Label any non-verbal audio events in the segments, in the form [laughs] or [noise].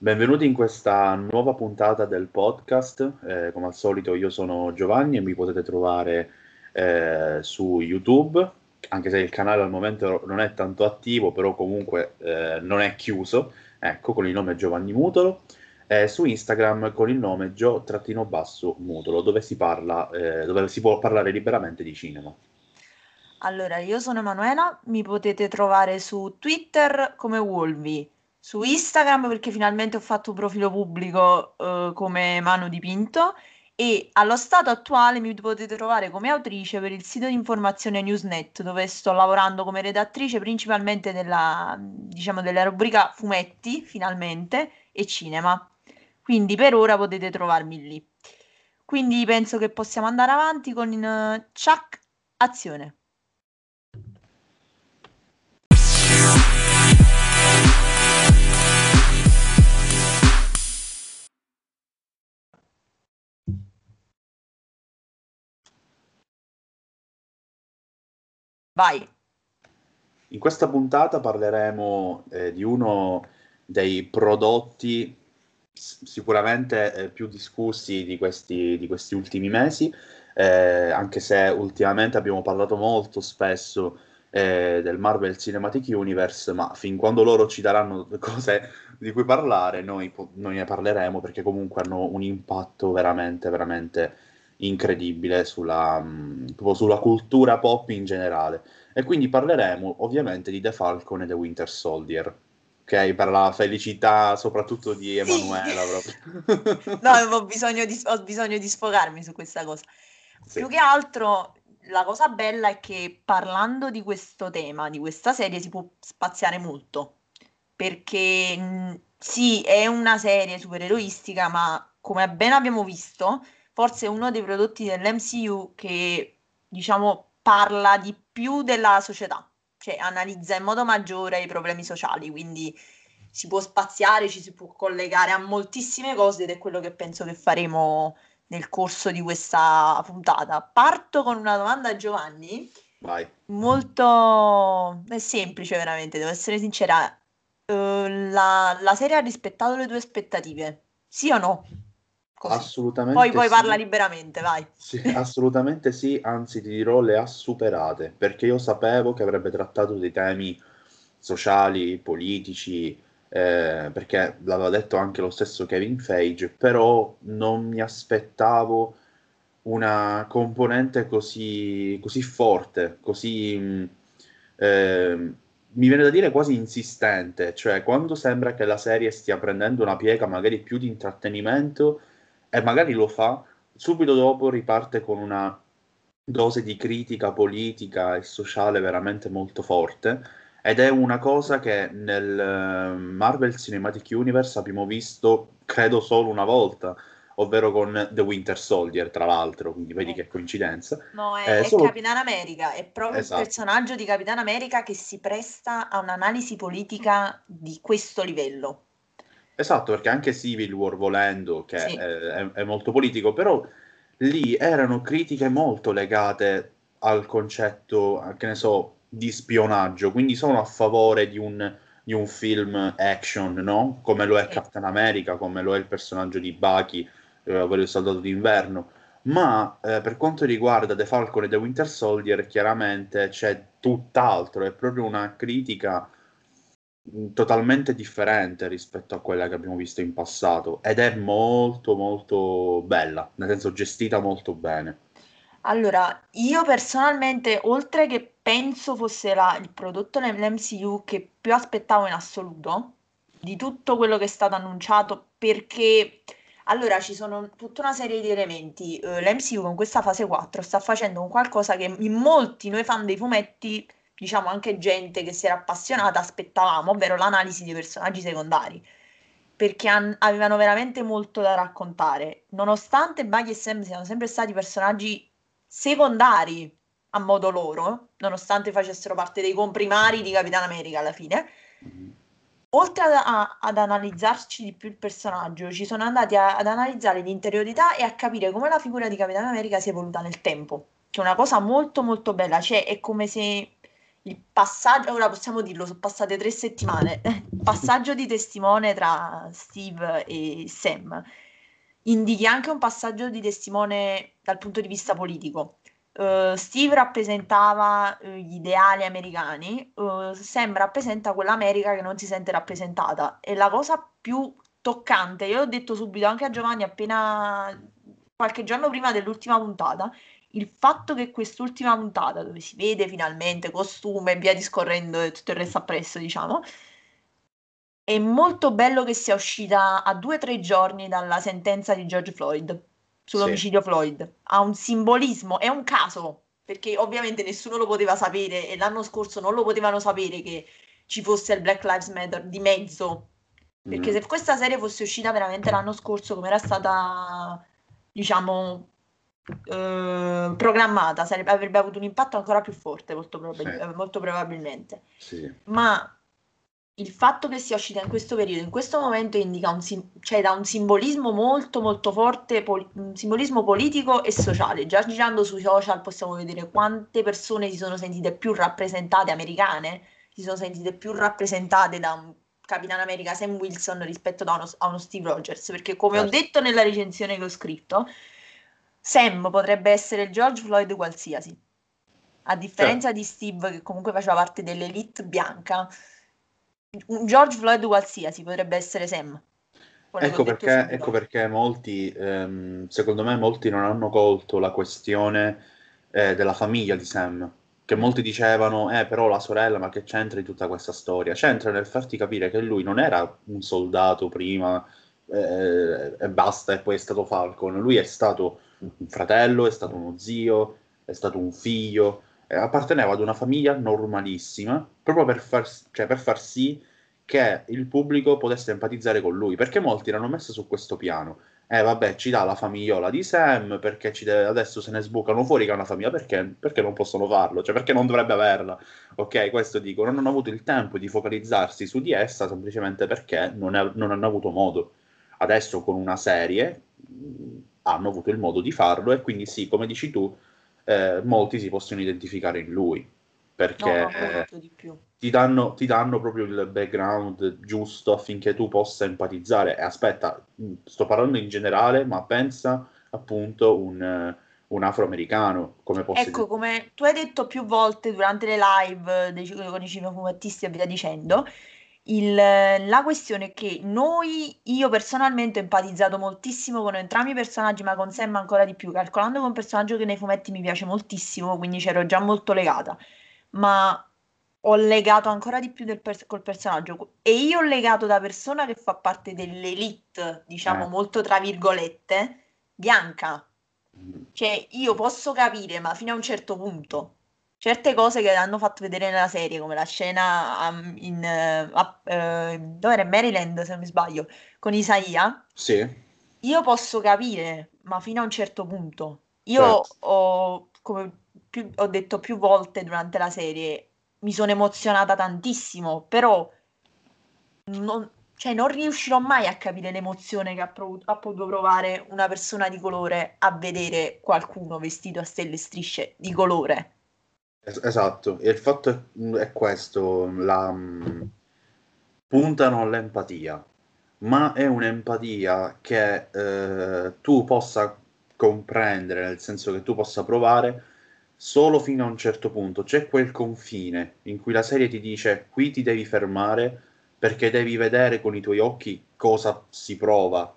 Benvenuti in questa nuova puntata del podcast. Eh, come al solito io sono Giovanni e mi potete trovare eh, su YouTube, anche se il canale al momento non è tanto attivo, però comunque eh, non è chiuso, ecco, con il nome Giovanni Mutolo, e su Instagram con il nome Gio-Mutolo, dove si parla, eh, dove si può parlare liberamente di cinema. Allora, io sono Emanuela, mi potete trovare su Twitter come Wolvi su Instagram perché finalmente ho fatto un profilo pubblico eh, come Mano Dipinto e allo stato attuale mi potete trovare come autrice per il sito di informazione Newsnet dove sto lavorando come redattrice principalmente della, diciamo, della rubrica fumetti finalmente e cinema. Quindi per ora potete trovarmi lì. Quindi penso che possiamo andare avanti con uh, Chuck Azione. Vai. In questa puntata parleremo eh, di uno dei prodotti sicuramente eh, più discussi di questi, di questi ultimi mesi, eh, anche se ultimamente abbiamo parlato molto spesso eh, del Marvel Cinematic Universe, ma fin quando loro ci daranno [laughs] cose di cui parlare, noi, noi ne parleremo perché comunque hanno un impatto veramente, veramente incredibile sulla, mh, sulla cultura pop in generale. E quindi parleremo ovviamente di The Falcon e The Winter Soldier. Ok, per la felicità soprattutto di Emanuela. Sì. [laughs] no, ho bisogno, di, ho bisogno di sfogarmi su questa cosa. Sì. Più che altro la cosa bella è che parlando di questo tema, di questa serie, si può spaziare molto. Perché mh, sì, è una serie supereroistica, ma come ben abbiamo visto, forse uno dei prodotti dell'MCU che diciamo parla di più della società, cioè analizza in modo maggiore i problemi sociali, quindi si può spaziare, ci si può collegare a moltissime cose ed è quello che penso che faremo nel corso di questa puntata. Parto con una domanda a Giovanni. Vai. Molto è semplice veramente, devo essere sincera. Uh, la, la serie ha rispettato le tue aspettative? Sì o no? Così. Assolutamente Poi, poi sì. parla liberamente, vai. Sì, assolutamente sì, anzi ti dirò le ha superate, perché io sapevo che avrebbe trattato dei temi sociali, politici, eh, perché l'aveva detto anche lo stesso Kevin Feige, però non mi aspettavo una componente così, così forte, così... Eh, mi viene da dire quasi insistente, cioè quando sembra che la serie stia prendendo una piega magari più di intrattenimento, e magari lo fa, subito dopo riparte con una dose di critica politica e sociale veramente molto forte ed è una cosa che nel eh, Marvel Cinematic Universe abbiamo visto credo solo una volta ovvero con The Winter Soldier, tra l'altro, quindi vedi che coincidenza. No, è, eh, è solo... Capitan America, è proprio esatto. il personaggio di Capitan America che si presta a un'analisi politica di questo livello. Esatto, perché anche Civil War volendo, che sì. è, è, molto politico, però lì erano critiche molto legate al concetto, che ne so, di spionaggio, quindi sono a favore di un, di un film action, no? Come lo è sì. Captain America, come lo è il personaggio di Bucky, eh, il soldato d'inverno. Ma eh, per quanto riguarda The Falcon e The Winter Soldier, chiaramente c'è tutt'altro, è proprio una critica totalmente differente rispetto a quella che abbiamo visto in passato ed è molto molto bella, nel senso gestita molto bene. Allora, io personalmente, oltre che penso fosse la, il prodotto nell'MCU che più aspettavo in assoluto, di tutto quello che è stato annunciato, perché allora ci sono tutta una serie di elementi. Uh, L'MCU con questa fase 4 sta facendo un qualcosa che in molti noi fan dei fumetti diciamo anche gente che si era appassionata, aspettavamo, ovvero l'analisi dei personaggi secondari, perché an- avevano veramente molto da raccontare. Nonostante Bucky e Sam siano sempre stati personaggi secondari a modo loro, nonostante facessero parte dei comprimari di Capitan America alla fine, oltre a, a, ad analizzarci di più il personaggio, ci sono andati a, ad analizzare l'interiorità e a capire come la figura di Capitan America si è evoluta nel tempo, che è una cosa molto molto bella, cioè è come se il passaggio, ora possiamo dirlo, sono passate tre settimane, il [laughs] passaggio di testimone tra Steve e Sam indichi anche un passaggio di testimone dal punto di vista politico. Uh, Steve rappresentava uh, gli ideali americani, uh, Sam rappresenta quell'America che non si sente rappresentata. E la cosa più toccante, io ho detto subito anche a Giovanni appena qualche giorno prima dell'ultima puntata, il fatto che quest'ultima puntata, dove si vede finalmente costume e via discorrendo e tutto il resto appresso, diciamo, è molto bello che sia uscita a due o tre giorni dalla sentenza di George Floyd sull'omicidio sì. Floyd. Ha un simbolismo, è un caso, perché ovviamente nessuno lo poteva sapere e l'anno scorso non lo potevano sapere che ci fosse il Black Lives Matter di mezzo. Perché mm. se questa serie fosse uscita veramente l'anno scorso, come era stata, diciamo, eh, programmata, sarebbe, avrebbe avuto un impatto ancora più forte, molto, probabil- sì. molto probabilmente. Sì. Ma il fatto che sia uscita in questo periodo, in questo momento, indica un, cioè, da un simbolismo molto molto forte, pol- un simbolismo politico e sociale. Già girando sui social possiamo vedere quante persone si sono sentite più rappresentate, americane, si sono sentite più rappresentate da un Capitano America Sam Wilson rispetto a uno, a uno Steve Rogers, perché come certo. ho detto nella recensione che ho scritto, Sam potrebbe essere il George Floyd qualsiasi, a differenza certo. di Steve che comunque faceva parte dell'elite bianca un George Floyd qualsiasi potrebbe essere Sam. Ecco perché, ecco perché, molti, ehm, secondo me, molti non hanno colto la questione eh, della famiglia di Sam. Che molti dicevano, eh, però la sorella, ma che c'entra in tutta questa storia? C'entra nel farti capire che lui non era un soldato prima eh, e basta, e poi è stato Falcon. Lui è stato un fratello, è stato uno zio, è stato un figlio, eh, apparteneva ad una famiglia normalissima, proprio per far, cioè, per far sì che il pubblico potesse empatizzare con lui, perché molti l'hanno messo su questo piano. Eh vabbè, ci dà la famigliola di Sam, perché deve, adesso se ne sbucano fuori che ha una famiglia, perché? Perché non possono farlo, cioè perché non dovrebbe averla. Ok, questo dico, non hanno avuto il tempo di focalizzarsi su di essa semplicemente perché non, è, non hanno avuto modo. Adesso con una serie hanno avuto il modo di farlo e quindi sì, come dici tu, eh, molti si possono identificare in lui perché no, ti, danno, ti, danno, proprio il background giusto affinché tu possa empatizzare. E aspetta, sto parlando in generale, ma pensa appunto un, un afroamericano come posso Ecco, dire. come tu hai detto più volte durante le live dei, con i cinefumettisti e via dicendo, il, la questione è che noi, io personalmente ho empatizzato moltissimo con entrambi i personaggi, ma con Sam ancora di più, calcolando che è un personaggio che nei fumetti mi piace moltissimo, quindi c'ero già molto legata, ma ho legato ancora di più pers- col personaggio e io ho legato da persona che fa parte dell'elite, diciamo eh. molto tra virgolette, bianca. Mm. Cioè, io posso capire, ma fino a un certo punto certe cose che hanno fatto vedere nella serie, come la scena um, in uh, uh, dove era Maryland, se non mi sbaglio, con Isaia. Sì. Io posso capire, ma fino a un certo punto. Io certo. ho, come più, ho detto più volte durante la serie, mi sono emozionata tantissimo, però non, cioè, non riuscirò mai a capire l'emozione che ha, prov- ha, potuto provare una persona di colore a vedere qualcuno vestito a stelle e strisce di colore. Esatto, e il fatto è, è questo, la, mm, puntano all'empatia, ma è un'empatia che eh, tu possa comprendere, nel senso che tu possa provare solo fino a un certo punto. C'è quel confine in cui la serie ti dice qui ti devi fermare perché devi vedere con i tuoi occhi cosa si prova.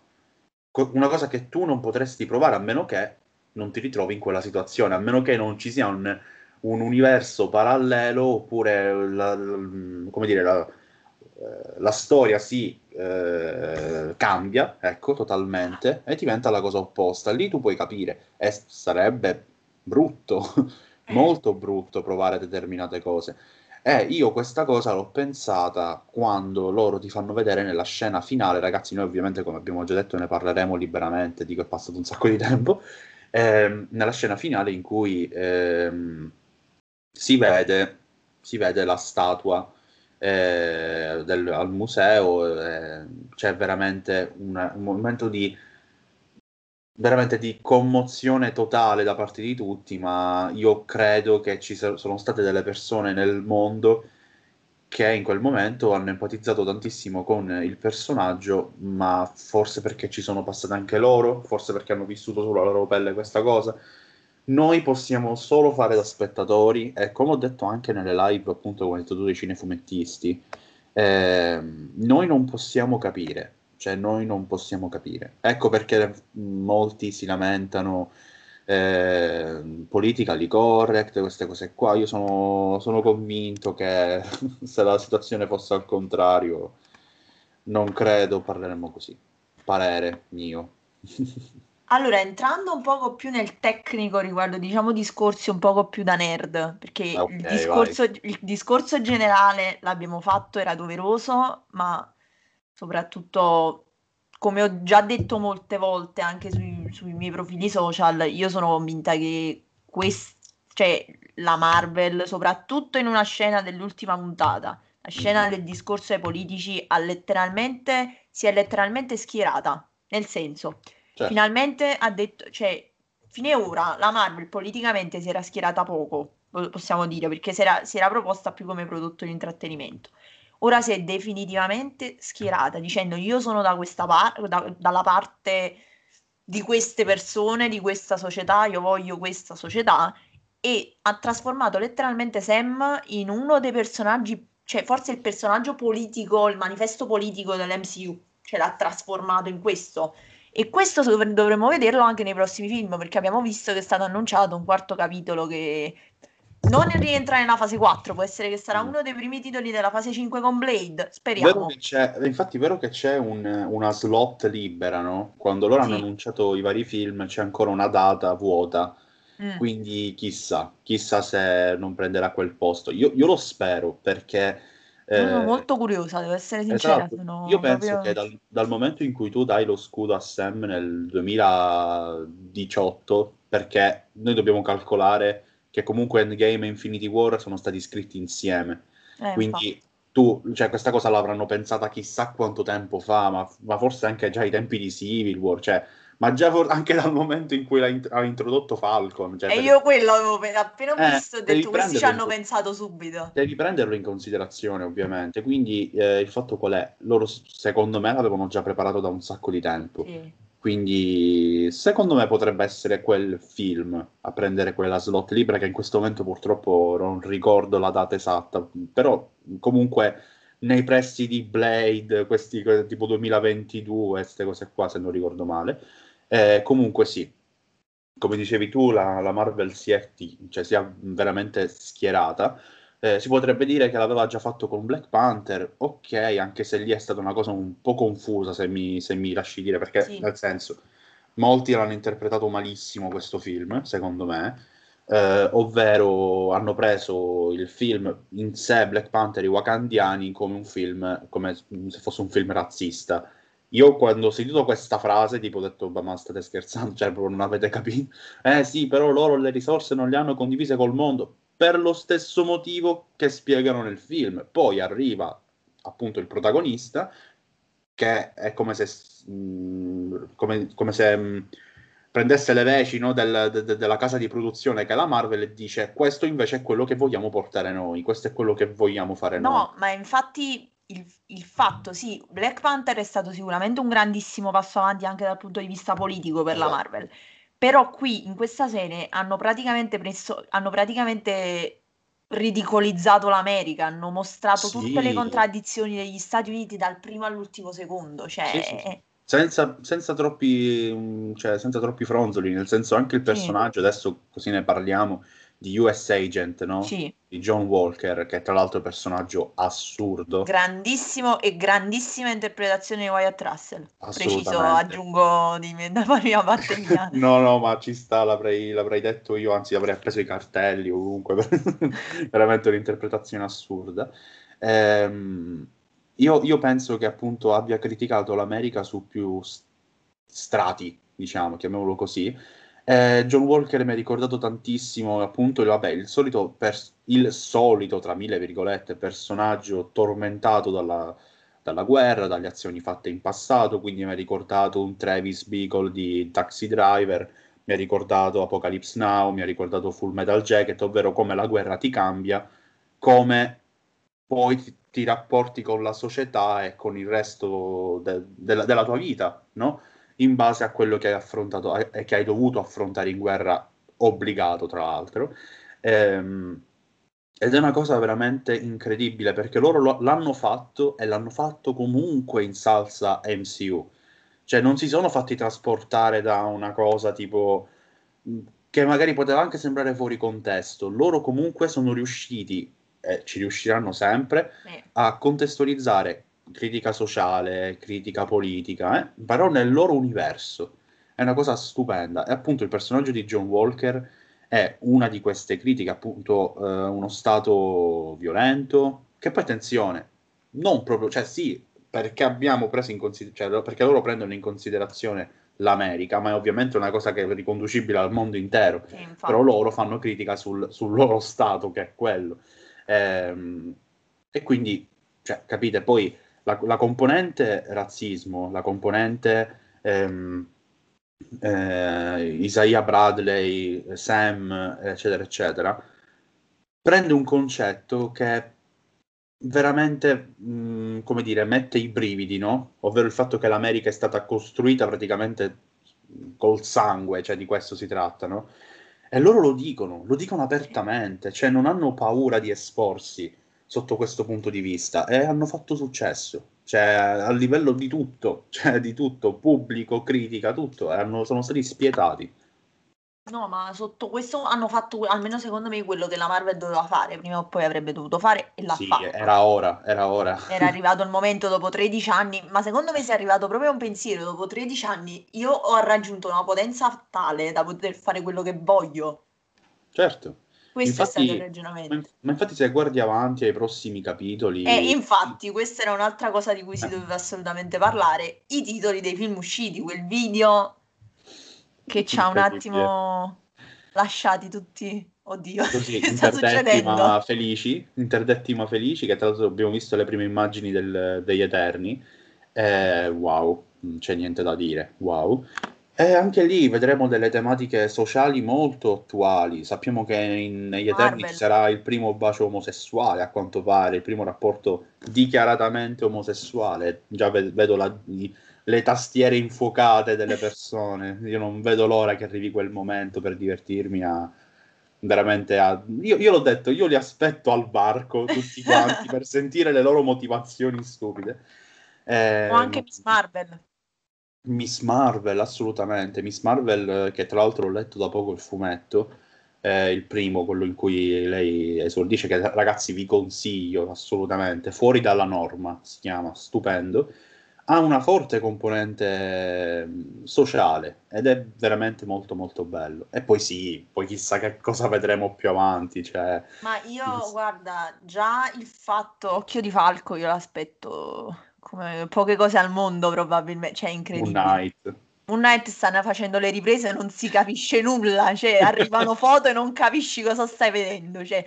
Una cosa che tu non potresti provare a meno che non ti ritrovi in quella situazione, a meno che non ci sia un, un universo parallelo oppure la, come dire, la, eh, la storia si eh, cambia, ecco, totalmente, e diventa la cosa opposta. Lì tu puoi capire, e sarebbe brutto, [laughs] molto brutto provare determinate cose. E io questa cosa l'ho pensata quando loro ti fanno vedere nella scena finale, ragazzi, noi ovviamente come abbiamo già detto ne parleremo liberamente, dico è passato un sacco di tempo, ehm, nella scena finale in cui ehm, si, vede, si vede la statua eh, del, al museo, eh, c'è veramente una, un momento di veramente di commozione totale da parte di tutti, ma io credo che ci sono state delle persone nel mondo che in quel momento hanno empatizzato tantissimo con il personaggio, ma forse perché ci sono passate anche loro, forse perché hanno vissuto sulla loro pelle questa cosa. Noi possiamo solo fare da spettatori e come ho detto anche nelle live appunto con il detto dei cinefumettisti, eh, noi non possiamo capire cioè noi non possiamo capire. Ecco perché molti si lamentano eh, politically correct, queste cose qua. Io sono, sono convinto che [laughs] se la situazione fosse al contrario, non credo parleremmo così. Parere mio. [laughs] Allora, entrando un poco più nel tecnico riguardo, diciamo, discorsi un poco più da nerd, perché okay, il, discorso, il, discorso, generale l'abbiamo fatto, era doveroso, ma soprattutto, come ho già detto molte volte anche sui, sui miei profili social, io sono convinta che quest- cioè, la Marvel, soprattutto in una scena dell'ultima puntata, la scena del discorso ai politici, ha letteralmente, si è letteralmente schierata, nel senso, certo. finalmente ha detto, cioè, fine ora la Marvel politicamente si era schierata poco, possiamo dire, perché si era, si era proposta più come prodotto di intrattenimento ora si è definitivamente schierata dicendo io sono da questa parte, da, dalla parte di queste persone, di questa società, io voglio questa società e ha trasformato letteralmente Sam in uno dei personaggi, cioè forse il personaggio politico, il manifesto politico dell'MCU, ce l'ha trasformato in questo. E questo dovremmo vederlo anche nei prossimi film, perché abbiamo visto che è stato annunciato un quarto capitolo che non rientra nella fase 4, può essere che sarà mm. uno dei primi titoli della fase 5 con Blade, speriamo. infatti è vero che c'è un, una slot libera, no? Quando loro sì. hanno annunciato i vari film c'è ancora una data vuota, mm. quindi chissà, chissà se non prenderà quel posto. Io, io lo spero perché... Sono eh, molto curiosa, devo essere sincera. Esatto. Io penso proprio... che dal, dal momento in cui tu dai lo scudo a Sam nel 2018, perché noi dobbiamo calcolare che comunque Endgame e Infinity War sono stati scritti insieme. Eh, Quindi tu, cioè, questa cosa l'avranno pensata chissà quanto tempo fa, ma, ma, forse anche già ai tempi di Civil War, cioè, ma già for- anche dal momento in cui int- ha introdotto Falcon. Cioè, e per... io quello avevo appena eh, visto, ho detto, questi ci hanno in... pensato subito. Devi prenderlo in considerazione, ovviamente. Quindi eh, il fatto qual è? Loro, secondo me, l'avevano già preparato da un sacco di tempo. Sì. Quindi secondo me potrebbe essere quel film a prendere quella slot libera che in questo momento purtroppo non ricordo la data esatta, però comunque nei pressi di Blade, questi tipo 2022, queste cose qua se non ricordo male. Eh, comunque sì, come dicevi tu, la, la Marvel si è, cioè, si è veramente schierata eh, si potrebbe dire che l'aveva già fatto con Black Panther, ok, anche se lì è stata una cosa un po' confusa, se mi, se mi lasci dire, perché sì. nel senso, molti l'hanno interpretato malissimo questo film, secondo me, eh, ovvero hanno preso il film in sé, Black Panther, i Wakandiani, come un film, come se fosse un film razzista. Io quando ho sentito questa frase, tipo ho detto, ma state scherzando, [laughs] cioè proprio non avete capito. Eh sì, però loro le risorse non le hanno condivise col mondo per lo stesso motivo che spiegano nel film. Poi arriva appunto il protagonista che è come se, mh, mm, come, come se mh, mm, prendesse le veci no, del, de, de, della casa di produzione che è la Marvel e dice questo invece è quello che vogliamo portare noi, questo è quello che vogliamo fare no, noi. No, ma infatti il, il, fatto, sì, Black Panther è stato sicuramente un grandissimo passo avanti anche dal punto di vista politico per esatto. la Marvel però qui in questa serie hanno praticamente preso, hanno praticamente ridicolizzato l'America, hanno mostrato sì. tutte le contraddizioni degli Stati Uniti dal primo all'ultimo secondo. Cioè... Sì, sì, senza, senza, troppi, cioè, senza troppi fronzoli, nel senso anche il personaggio, adesso così ne parliamo, di US Agent, no? Sì. Di John Walker, che è tra l'altro un personaggio assurdo. Grandissimo e grandissima interpretazione di Wyatt Russell. Preciso, aggiungo di me [laughs] da mia parte mia. no, no, ma ci sta, l'avrei, l'avrei, detto io, anzi avrei preso i cartelli ovunque, [laughs] veramente un'interpretazione assurda. Ehm, io, io penso che appunto abbia criticato l'America su più strati, diciamo, chiamiamolo così, eh, John Walker mi ha ricordato tantissimo, appunto, vabbè, il solito, pers- il solito, tra mille virgolette, personaggio tormentato dalla, dalla guerra, dalle azioni fatte in passato, quindi mi ha ricordato un Travis Bickle di Taxi Driver, mi ha ricordato Apocalypse Now, mi ha ricordato Full Metal Jacket, ovvero come la guerra ti cambia, come poi ti, ti rapporti con la società e con il resto de, de, della tua vita, no? In base a quello che hai affrontato e che hai dovuto affrontare in guerra, obbligato tra l'altro. Ehm, ed è una cosa veramente incredibile perché loro lo, l'hanno fatto e l'hanno fatto comunque in salsa MCU. Cioè non si sono fatti trasportare da una cosa tipo che magari poteva anche sembrare fuori contesto. Loro comunque sono riusciti, e ci riusciranno sempre, eh. a contestualizzare critica sociale, critica politica, eh? però nel loro universo. È una cosa stupenda. E appunto il personaggio di John Walker è una di queste critiche, appunto, eh, uno Stato violento, che poi attenzione, non proprio, cioè sì, perché abbiamo preso in considerazione, cioè, perché loro prendono in considerazione l'America, ma è ovviamente una cosa che è riconducibile al mondo intero, sì, però loro fanno critica sul, sul, loro Stato, che è quello. Ehm, e quindi, cioè, capite, poi la, la componente razzismo, la componente... Ehm, eh, Isaiah Bradley, Sam, eccetera, eccetera, prende un concetto che veramente, mh, mm, come dire, mette i brividi, no? Ovvero il fatto che l'America è stata costruita praticamente col sangue, cioè di questo si tratta, no? E loro lo dicono, lo dicono apertamente, cioè non hanno paura di esporsi sotto questo punto di vista e hanno fatto successo cioè a livello di tutto, [laughs] cioè di tutto, pubblico, critica, tutto, hanno, sono stati spietati. No, ma sotto questo hanno fatto almeno secondo me quello che la Marvel doveva fare, prima o poi avrebbe dovuto fare e l'ha sì, fatto. Era ora, era ora. Era [laughs] arrivato il momento dopo 13 anni, ma secondo me si è arrivato proprio a un pensiero, dopo 13 anni io ho raggiunto una potenza tale da poter fare quello che voglio. Certo. Questo infatti, è stato il ragionamento. Ma infatti se guardi avanti ai prossimi capitoli... E infatti questa era un'altra cosa di cui si eh. doveva assolutamente parlare, i titoli dei film usciti, quel video che ci ha un attimo lasciati tutti... Oddio, Così, [laughs] che sta succedendo? Felici, interdetti ma felici, che tra l'altro abbiamo visto le prime immagini del, degli Eterni. Eh, wow, non c'è niente da dire, wow. E anche lì vedremo delle tematiche sociali molto attuali. Sappiamo che in, negli Eterni ci sarà il primo bacio omosessuale, a quanto pare, il primo rapporto dichiaratamente omosessuale. Già ve- vedo la, le tastiere infuocate delle persone. Io non vedo l'ora che arrivi quel momento per divertirmi a veramente a... Io, io l'ho detto, io li aspetto al barco tutti quanti [laughs] per sentire le loro motivazioni stupide. Eh, o anche Miss Marvel. Miss Marvel, assolutamente. Miss Marvel, eh, che tra l'altro ho letto da poco il fumetto, eh, il primo, quello in cui lei esordisce, che ragazzi vi consiglio assolutamente, fuori dalla norma si chiama, stupendo. Ha una forte componente mm, sociale ed è veramente molto molto bello. E poi sì, poi chissà che cosa vedremo più avanti. Cioè... Ma io, guarda, già il fatto Occhio di Falco, io l'aspetto come poche cose al mondo probabilmente, cioè incredibile. Moon Knight. Moon Knight stanno facendo le riprese e non si capisce nulla, cioè arrivano [laughs] foto e non capisci cosa stai vedendo, cioè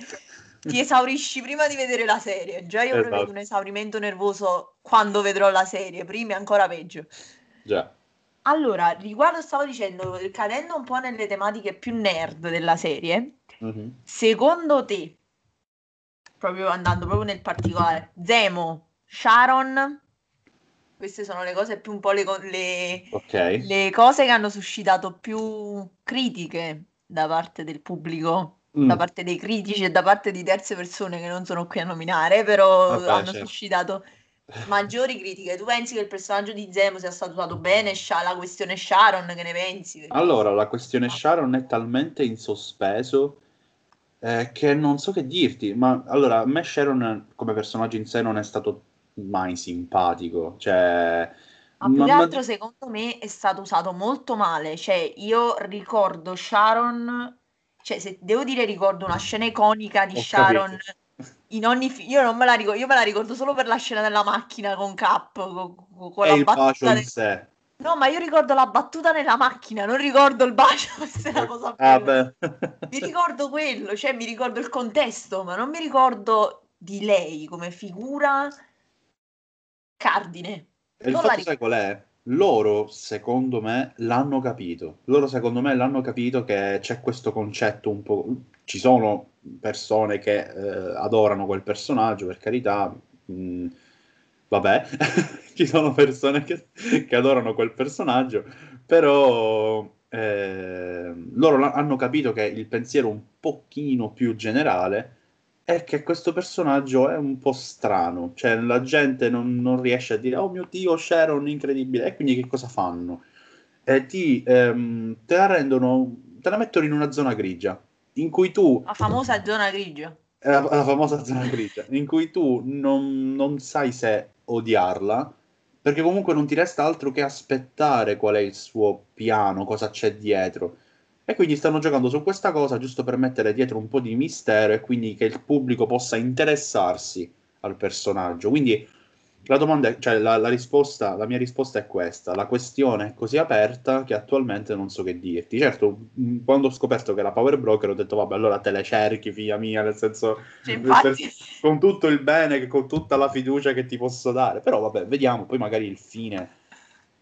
ti esaurisci prima di vedere la serie. Già io esatto. un esaurimento nervoso quando vedrò la serie, prima è ancora peggio. Già. Allora, riguardo stavo dicendo, cadendo un po' nelle tematiche più nerd della serie, mm-hmm. secondo te, proprio andando proprio nel particolare, Zemo, Sharon queste sono le cose più un po' le, le, okay. le cose che hanno suscitato più critiche da parte del pubblico, mm. da parte dei critici e da parte di terze persone che non sono qui a nominare, però Vabbè, hanno certo. suscitato maggiori critiche. Tu pensi che il personaggio di Zemo sia stato usato bene? La questione Sharon, che ne pensi? Allora, la questione Sharon è talmente in sospeso eh, che non so che dirti. Ma allora, a me Sharon come personaggio in sé non è stato mai simpatico. Cioè, ma più che altro, secondo me, è stato usato molto male. Cioè, io ricordo Sharon, cioè, se devo dire, ricordo una scena iconica di Ho Sharon. Capito. In ogni fi- io non me la ricordo, io me la ricordo solo per la scena della macchina con Cap, con, con la il bacio in sé. No, ma io ricordo la battuta nella macchina, non ricordo il bacio, [laughs] questa è una cosa più... Ah, mi [laughs] ricordo quello, cioè mi ricordo il contesto, ma non mi ricordo di lei come figura cardine. E il fatto sai qual è? Loro, secondo me, l'hanno capito. Loro, secondo me, l'hanno capito che c'è questo concetto un po'... Ci sono persone che eh, adorano quel personaggio, per carità. Mh, mm, vabbè, [laughs] ci sono persone che, che, adorano quel personaggio, però eh, loro hanno capito che il pensiero un pochino più generale è che questo personaggio è un po' strano, cioè la gente non, non riesce a dire oh mio dio Sharon incredibile e quindi che cosa fanno? Eh, ti, ehm, te la rendono, te la mettono in una zona grigia in cui tu... La famosa zona grigia. La, la famosa zona grigia, in cui tu non, non sai se odiarla, perché comunque non ti resta altro che aspettare qual è il suo piano, cosa c'è dietro. E quindi stanno giocando su questa cosa giusto per mettere dietro un po' di mistero e quindi che il pubblico possa interessarsi al personaggio. Quindi la domanda, è, cioè la, la, risposta, la mia risposta è questa: la questione è così aperta che attualmente non so che dirti. Certo, quando ho scoperto che era Power Broker, ho detto, vabbè, allora te le cerchi, figlia mia, nel senso, cioè, per, con tutto il bene, con tutta la fiducia che ti posso dare. Però, vabbè, vediamo, poi magari il fine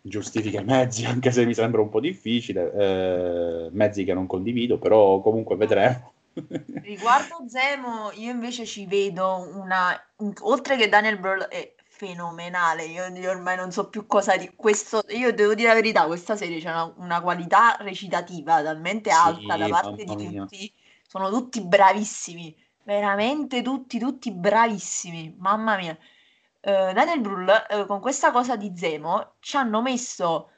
giustifica i mezzi, [laughs] anche se mi sembra un po' difficile, eh, mezzi che non condivido, però comunque vedremo. [laughs] Riguardo Zemo, io invece ci vedo una, oltre che Daniel Brühl è fenomenale, io, io, ormai non so più cosa di questo, io devo dire la verità, questa serie c'è una, una qualità recitativa talmente sì, alta da parte di mia. tutti, sono tutti bravissimi, veramente tutti, tutti bravissimi, mamma mia. Uh, Daniel Brühl uh, con questa cosa di Zemo ci hanno messo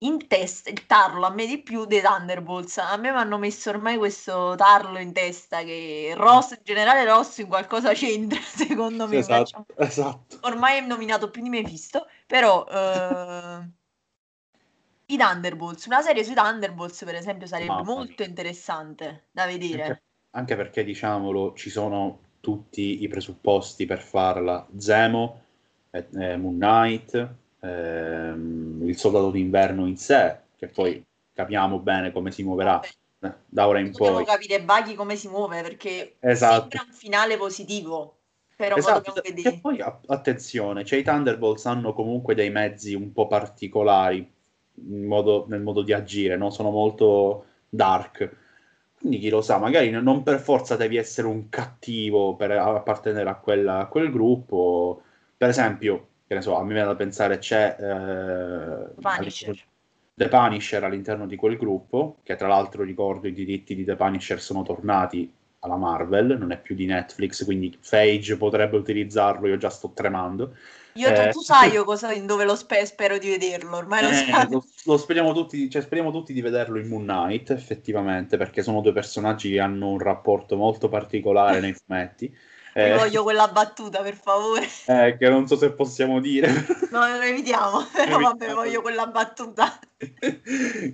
in testa il tarlo a me di più dei Thunderbolts. A me mi hanno messo ormai questo tarlo in testa che Ross, il generale Ross in qualcosa c'entra, [laughs] secondo me. Esatto, esatto. Ormai è nominato più di Mephisto, però uh, i Thunderbolts, una serie sui Thunderbolts per esempio sarebbe Mamma molto mia. interessante da vedere. Anche, anche perché diciamolo, ci sono tutti i presupposti per farla. Zemo, eh, eh, Moon Knight, ehm, il soldato d'inverno in sé, che poi capiamo bene come si muoverà eh, da ora in dobbiamo poi. Dobbiamo capire Baghi come si muove perché esatto. sembra un finale positivo. Però esatto. E poi attenzione, cioè i Thunderbolts hanno comunque dei mezzi un po' particolari modo, nel modo di agire, no? sono molto dark quindi chi lo sa, magari non per forza devi essere un cattivo per appartenere a, quella, a quel gruppo. Per esempio, che ne so, a me viene da pensare c'è eh, Punisher. The Punisher all'interno di quel gruppo, che tra l'altro ricordo i diritti di The Punisher sono tornati alla Marvel, non è più di Netflix, quindi Phage potrebbe utilizzarlo, io già sto tremando. Io, eh, tu sai io cosa, dove lo spe- spero di vederlo, ormai lo eh. Lo, lo, speriamo tutti, cioè speriamo tutti di vederlo in Moon Knight, effettivamente, perché sono due personaggi che hanno un rapporto molto particolare nei fumetti. [laughs] Eh, voglio quella battuta, per favore. Eh, che non so se possiamo dire. [laughs] No, lo evitiamo, [laughs] però vabbè, voglio quella battuta.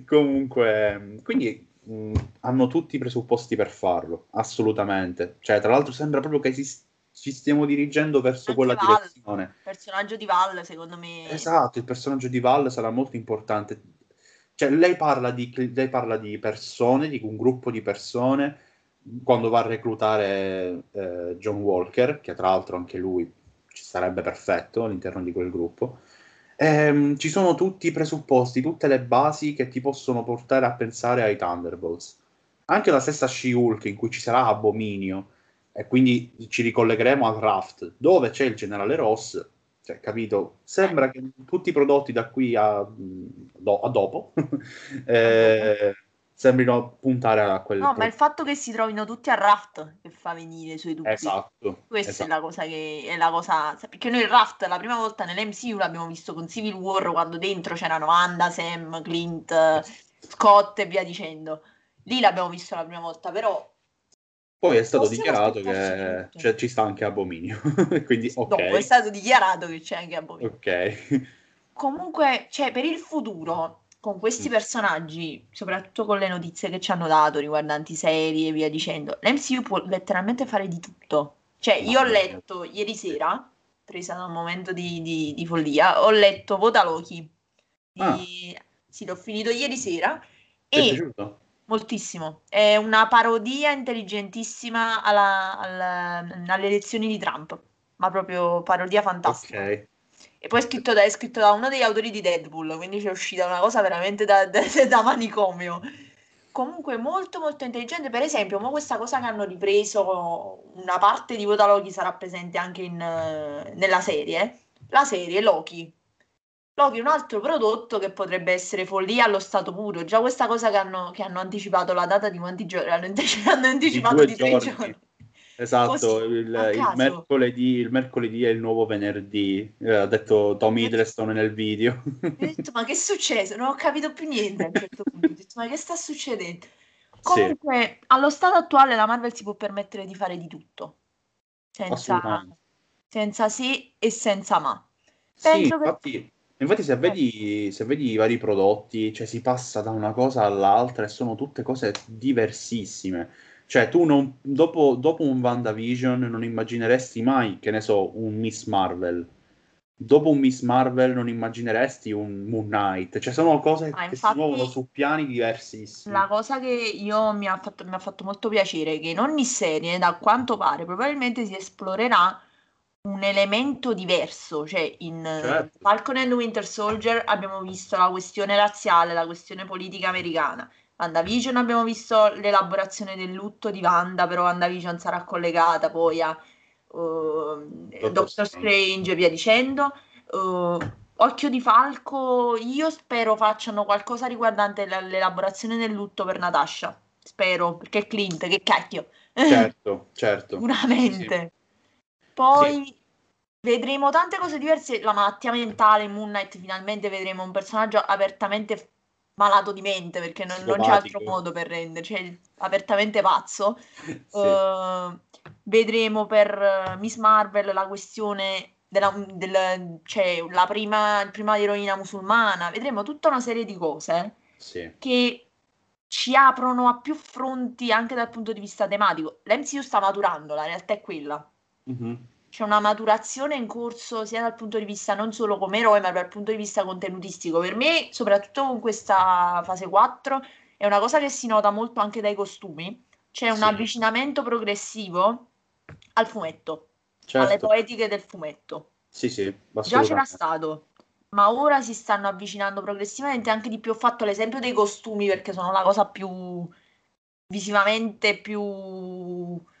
Comunque, quindi mh, mm, hanno tutti i presupposti per farlo, assolutamente. Cioè, tra l'altro sembra proprio che esista ci stiamo dirigendo verso Anche quella Val, direzione. Il personaggio di Val, secondo me. Esatto, il personaggio di Val sarà molto importante. Cioè, lei parla di, lei parla di persone, di un gruppo di persone, quando va a reclutare eh, John Walker, che tra l'altro anche lui ci sarebbe perfetto all'interno di quel gruppo. Ehm, ci sono tutti i presupposti, tutte le basi che ti possono portare a pensare ai Thunderbolts. Anche la stessa She-Hulk, in cui ci sarà Abominio, e quindi ci ricollegheremo al Raft, dove c'è il generale Ross, cioè, capito? Sembra che tutti i prodotti da qui a, do, a dopo [laughs] eh, sembrino puntare a quel... No, ma il fatto che si trovino tutti a Raft che fa venire i suoi dubbi. Esatto. Questa esatto. è la cosa che è la cosa... Perché noi il Raft la prima volta nell'MCU l'abbiamo visto con Civil War quando dentro c'erano Wanda, Sam, Clint, Scott e via dicendo. Lì l'abbiamo visto la prima volta, però poi è stato dichiarato che cioè, ci sta anche Abominio. [laughs] Quindi, ok. Dopo è stato dichiarato che c'è anche Abominio. Ok. Comunque, cioè, per il futuro, con questi mm. personaggi, soprattutto con le notizie che ci hanno dato riguardanti serie e via dicendo, l'MCU può letteralmente fare di tutto. Cioè, io ho letto ieri sera, presa da un momento di, di, di follia, ho letto Vota Loki. Di... Ah. Sì, l'ho finito ieri sera. Ti e... è piaciuto? Moltissimo. È una parodia intelligentissima alla, alla, alle elezioni di Trump, ma proprio parodia fantastica. Ok. E poi è scritto, da, è scritto da uno degli autori di Deadpool, quindi c'è uscita una cosa veramente da, da, [laughs] da manicomio. Comunque molto molto intelligente, per esempio, ma questa cosa che hanno ripreso, una parte di Vota Loki sarà presente anche in, nella serie, la serie Loki. È un altro prodotto che potrebbe essere follia allo stato puro. Già questa cosa che hanno, che hanno anticipato la data di quanti giorni? Hanno, [laughs] anticipato di, di tre giorni. Esatto, il, il, mercoledì, il, mercoledì, è il nuovo venerdì, eh, ha detto Tom Hiddleston nel video. Detto, ma che è successo? Non ho capito più niente a un certo punto. Detto, ma che sta succedendo? Comunque, sì. allo stato attuale la Marvel si può permettere di fare di tutto, senza, senza sì e senza ma. Penso sì, che... infatti se, vedi, se vedi i vari prodotti, cioè si passa da una cosa all'altra e sono tutte cose diversissime cioè, tu non, dopo, dopo un WandaVision non immagineresti mai, che ne so, un Miss Marvel. Dopo un Miss Marvel non immagineresti un Moon Knight. Cioè, sono cose ah, che si muovono su piani diversissimi. La cosa che io mi ha, fatto, mi ha fatto molto piacere è che in ogni serie, da quanto pare, probabilmente si esplorerà un elemento diverso, cioè in certo. Falcon and Winter Soldier abbiamo visto la questione razziale, la questione politica americana. WandaVision abbiamo visto l'elaborazione del lutto di Wanda, però WandaVision sarà collegata poi a uh, Doctor, Strange e via dicendo. Uh, Occhio di Falco, io spero facciano qualcosa riguardante l'elaborazione del lutto per Natasha. Spero, perché Clint, che cacchio. Certo, [laughs] certo. Sicuramente. Poi sì. vedremo tante cose diverse, la malattia mentale, Moon Knight, finalmente vedremo un personaggio apertamente malato di mente perché non, non c'è altro modo per renderci, cioè, apertamente pazzo. [laughs] Sì. Uh, vedremo per Miss Marvel la questione della, del, cioè, la prima, prima eroina musulmana, vedremo tutta una serie di cose sì. che ci aprono a più fronti anche dal punto di vista tematico. L'MCU sta maturando, la realtà è quella. Mm-hmm c'è una maturazione in corso sia dal punto di vista non solo come eroe, ma dal punto di vista contenutistico. Per me, soprattutto con questa fase 4, è una cosa che si nota molto anche dai costumi. C'è un sì. avvicinamento progressivo al fumetto, certo. alle poetiche del fumetto. Sì, sì, Già c'era stato, ma ora si stanno avvicinando progressivamente anche di più. Ho fatto l'esempio dei costumi perché sono la cosa più visivamente più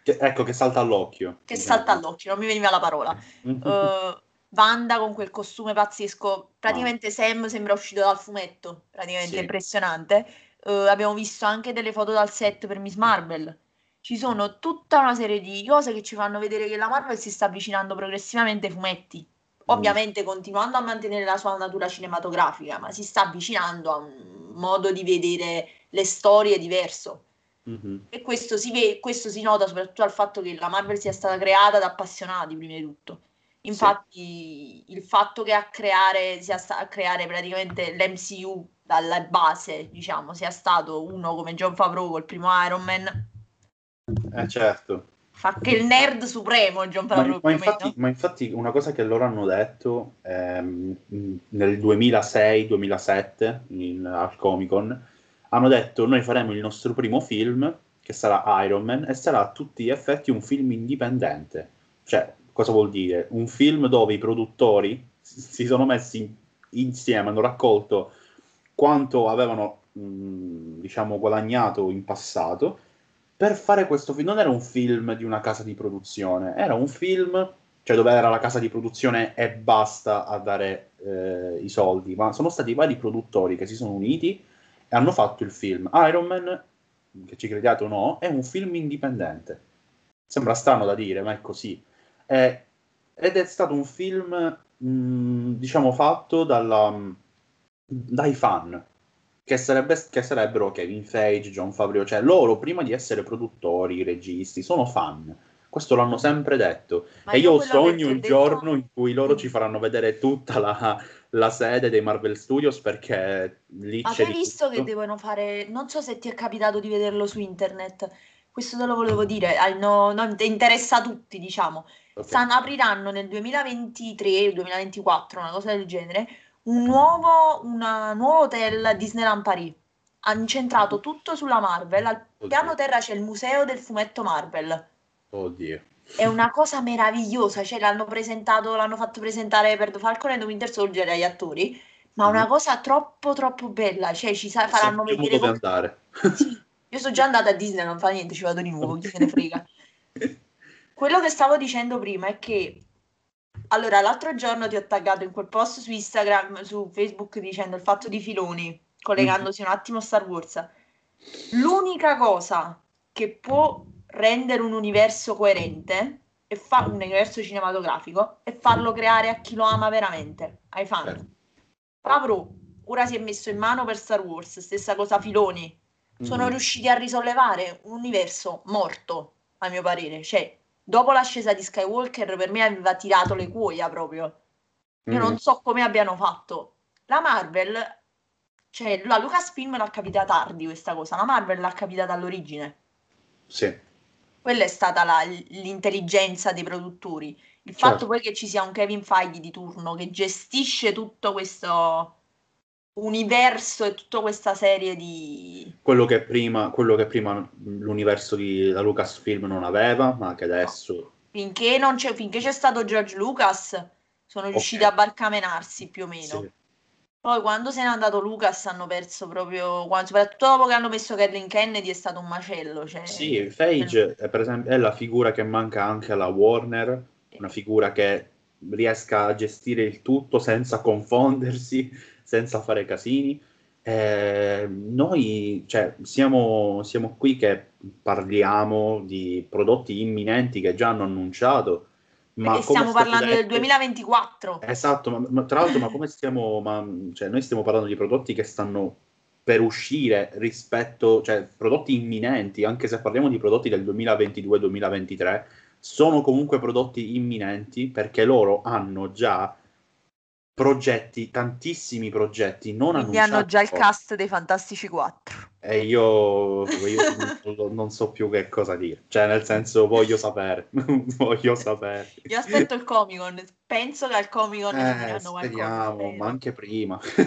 che, ecco, che salta all'occhio. Che diciamo. salta all'occhio, non mi veniva la parola. uh, Wanda con quel costume pazzesco, praticamente ah. Sam sembra uscito dal fumetto, praticamente sì. impressionante. Uh, abbiamo visto anche delle foto dal set per Miss Marvel. Ci sono tutta una serie di cose che ci fanno vedere che la Marvel si sta avvicinando progressivamente ai fumetti. Mm. Ovviamente mm. continuando a mantenere la sua natura cinematografica, ma si sta avvicinando a un modo di vedere le storie diverso. Mm-hmm. E questo si, vede, questo si nota soprattutto dal fatto che la Marvel sia stata creata da appassionati, prima di tutto. Infatti, sì. il fatto che a creare, sia sta- a creare praticamente l'MCU dalla base, diciamo, sia stato uno come John Favreau col primo Iron Man. Eh, certo. Fa che il nerd supremo John Favreau. Ma, ma, infatti, ma infatti, una cosa che loro hanno detto ehm, nel 2006-2007 al Comic Con hanno detto noi faremo il nostro primo film, che sarà Iron Man, e sarà a tutti gli effetti un film indipendente. Cioè, cosa vuol dire? Un film dove i produttori si sono messi insieme, hanno raccolto quanto avevano, mh, diciamo, guadagnato in passato per fare questo film. Non era un film di una casa di produzione, era un film, cioè dove era la casa di produzione e basta a dare eh, i soldi, ma sono stati vari produttori che si sono uniti hanno fatto il film. Iron Man, che ci crediate o no, è un film indipendente. Sembra strano da dire, ma è così. È, ed è stato un film, mh, diciamo, fatto dalla, dai fan, che, sarebbe, che, sarebbero Kevin Feige, John Favreau, cioè loro prima di essere produttori, registi, sono fan. Questo l'hanno sempre detto. Ma e io, io sogno un detto... giorno in cui loro ci faranno vedere tutta la, la sede dei Marvel Studios perché lì Ma c'è. hai visto tutto. che devono fare? Non so se ti è capitato di vederlo su internet. Questo te lo volevo dire, no, no, interessa a tutti, diciamo. Okay. Stanno, apriranno nel 2023, 2024, una cosa del genere, un nuovo, una, nuovo hotel Disneyland Paris. Ha incentrato tutto sulla Marvel. Al Oddio. piano terra c'è il museo del fumetto Marvel. Oddio. È una cosa meravigliosa, cioè l'hanno presentato, l'hanno fatto presentare per The Falcon and Winter Soldier agli attori, ma una Mhm. cosa troppo troppo bella, cioè ci sa- faranno Sappiamo vedere dove andare. Sì, io sono già andata a Disney, non fa niente, ci vado di nuovo, chi se ne frega. [laughs] Quello che stavo dicendo prima è che allora l'altro giorno ti ho taggato in quel post su Instagram, su Facebook dicendo il fatto di Filoni, collegandosi un attimo a Star Wars. L'unica cosa che può rendere un universo coerente e fa un universo cinematografico è farlo creare a chi lo ama veramente, ai fan. Certo. Favreau ora si è messo in mano per Star Wars, stessa cosa Filoni. Sono Mhm. riusciti a risollevare un universo morto, a mio parere. Cioè, dopo l'ascesa di Skywalker, per me aveva tirato le cuoia proprio. Io Mhm. non so come abbiano fatto. La Marvel, cioè la Lucasfilm l'ha capita tardi questa cosa, la Marvel l'ha capita dall'origine. Sì, Quella è stata la- l'intelligenza dei produttori. Il Certo. fatto poi che ci sia un Kevin Feige di turno che gestisce tutto questo universo e tutta questa serie di... quello che prima, quello che prima l'universo di la Lucasfilm non aveva, ma che adesso Finché, non c'è, finché c'è stato George Lucas, sono riusciti Ok. a barcamenarsi più o meno. sì. Poi quando se n'è andato Lucas hanno perso proprio, quando- soprattutto dopo che hanno messo Kathleen Kennedy è stato un macello. Cioè, Sì, Phage è, per esempio, è la figura che manca anche alla Warner, una figura che riesca a gestire il tutto senza confondersi, senza fare casini. Eh, noi cioè, siamo, siamo qui che parliamo di prodotti imminenti che già hanno annunciato, ma e stiamo parlando del detto- 2024. Esatto, ma, ma tra l'altro, ma come stiamo, ma, cioè, noi stiamo parlando di prodotti che stanno per uscire rispetto, cioè prodotti imminenti, anche se parliamo di prodotti del 2022-2023, sono comunque prodotti imminenti perché loro hanno già progetti, tantissimi progetti non Quindi annunciati. hanno già il cast dei Fantastici 4. E io, io non, non so più che cosa dire, cioè nel senso voglio sapere, [laughs] voglio sapere. Io aspetto il Comic Con, penso che al Comic Con Eh, qualcosa. speriamo, ma anche prima. [laughs]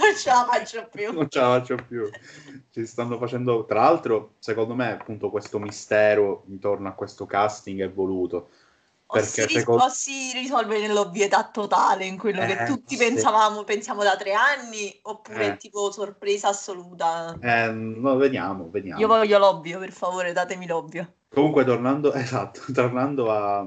non ce la faccio più. non ce la faccio più. Ci stanno facendo, tra l'altro, secondo me, appunto, questo mistero intorno a questo casting è voluto. O si, Perché secondo- o si risolve nell'ovvietà totale, in quello che Eh, tutti sì. pensavamo, pensiamo da tre anni, oppure Eh. tipo sorpresa assoluta. Eh, no, vediamo, vediamo. Io voglio l'ovvio, per favore, datemi l'ovvio. Comunque, tornando, [laughs] esatto, tornando a,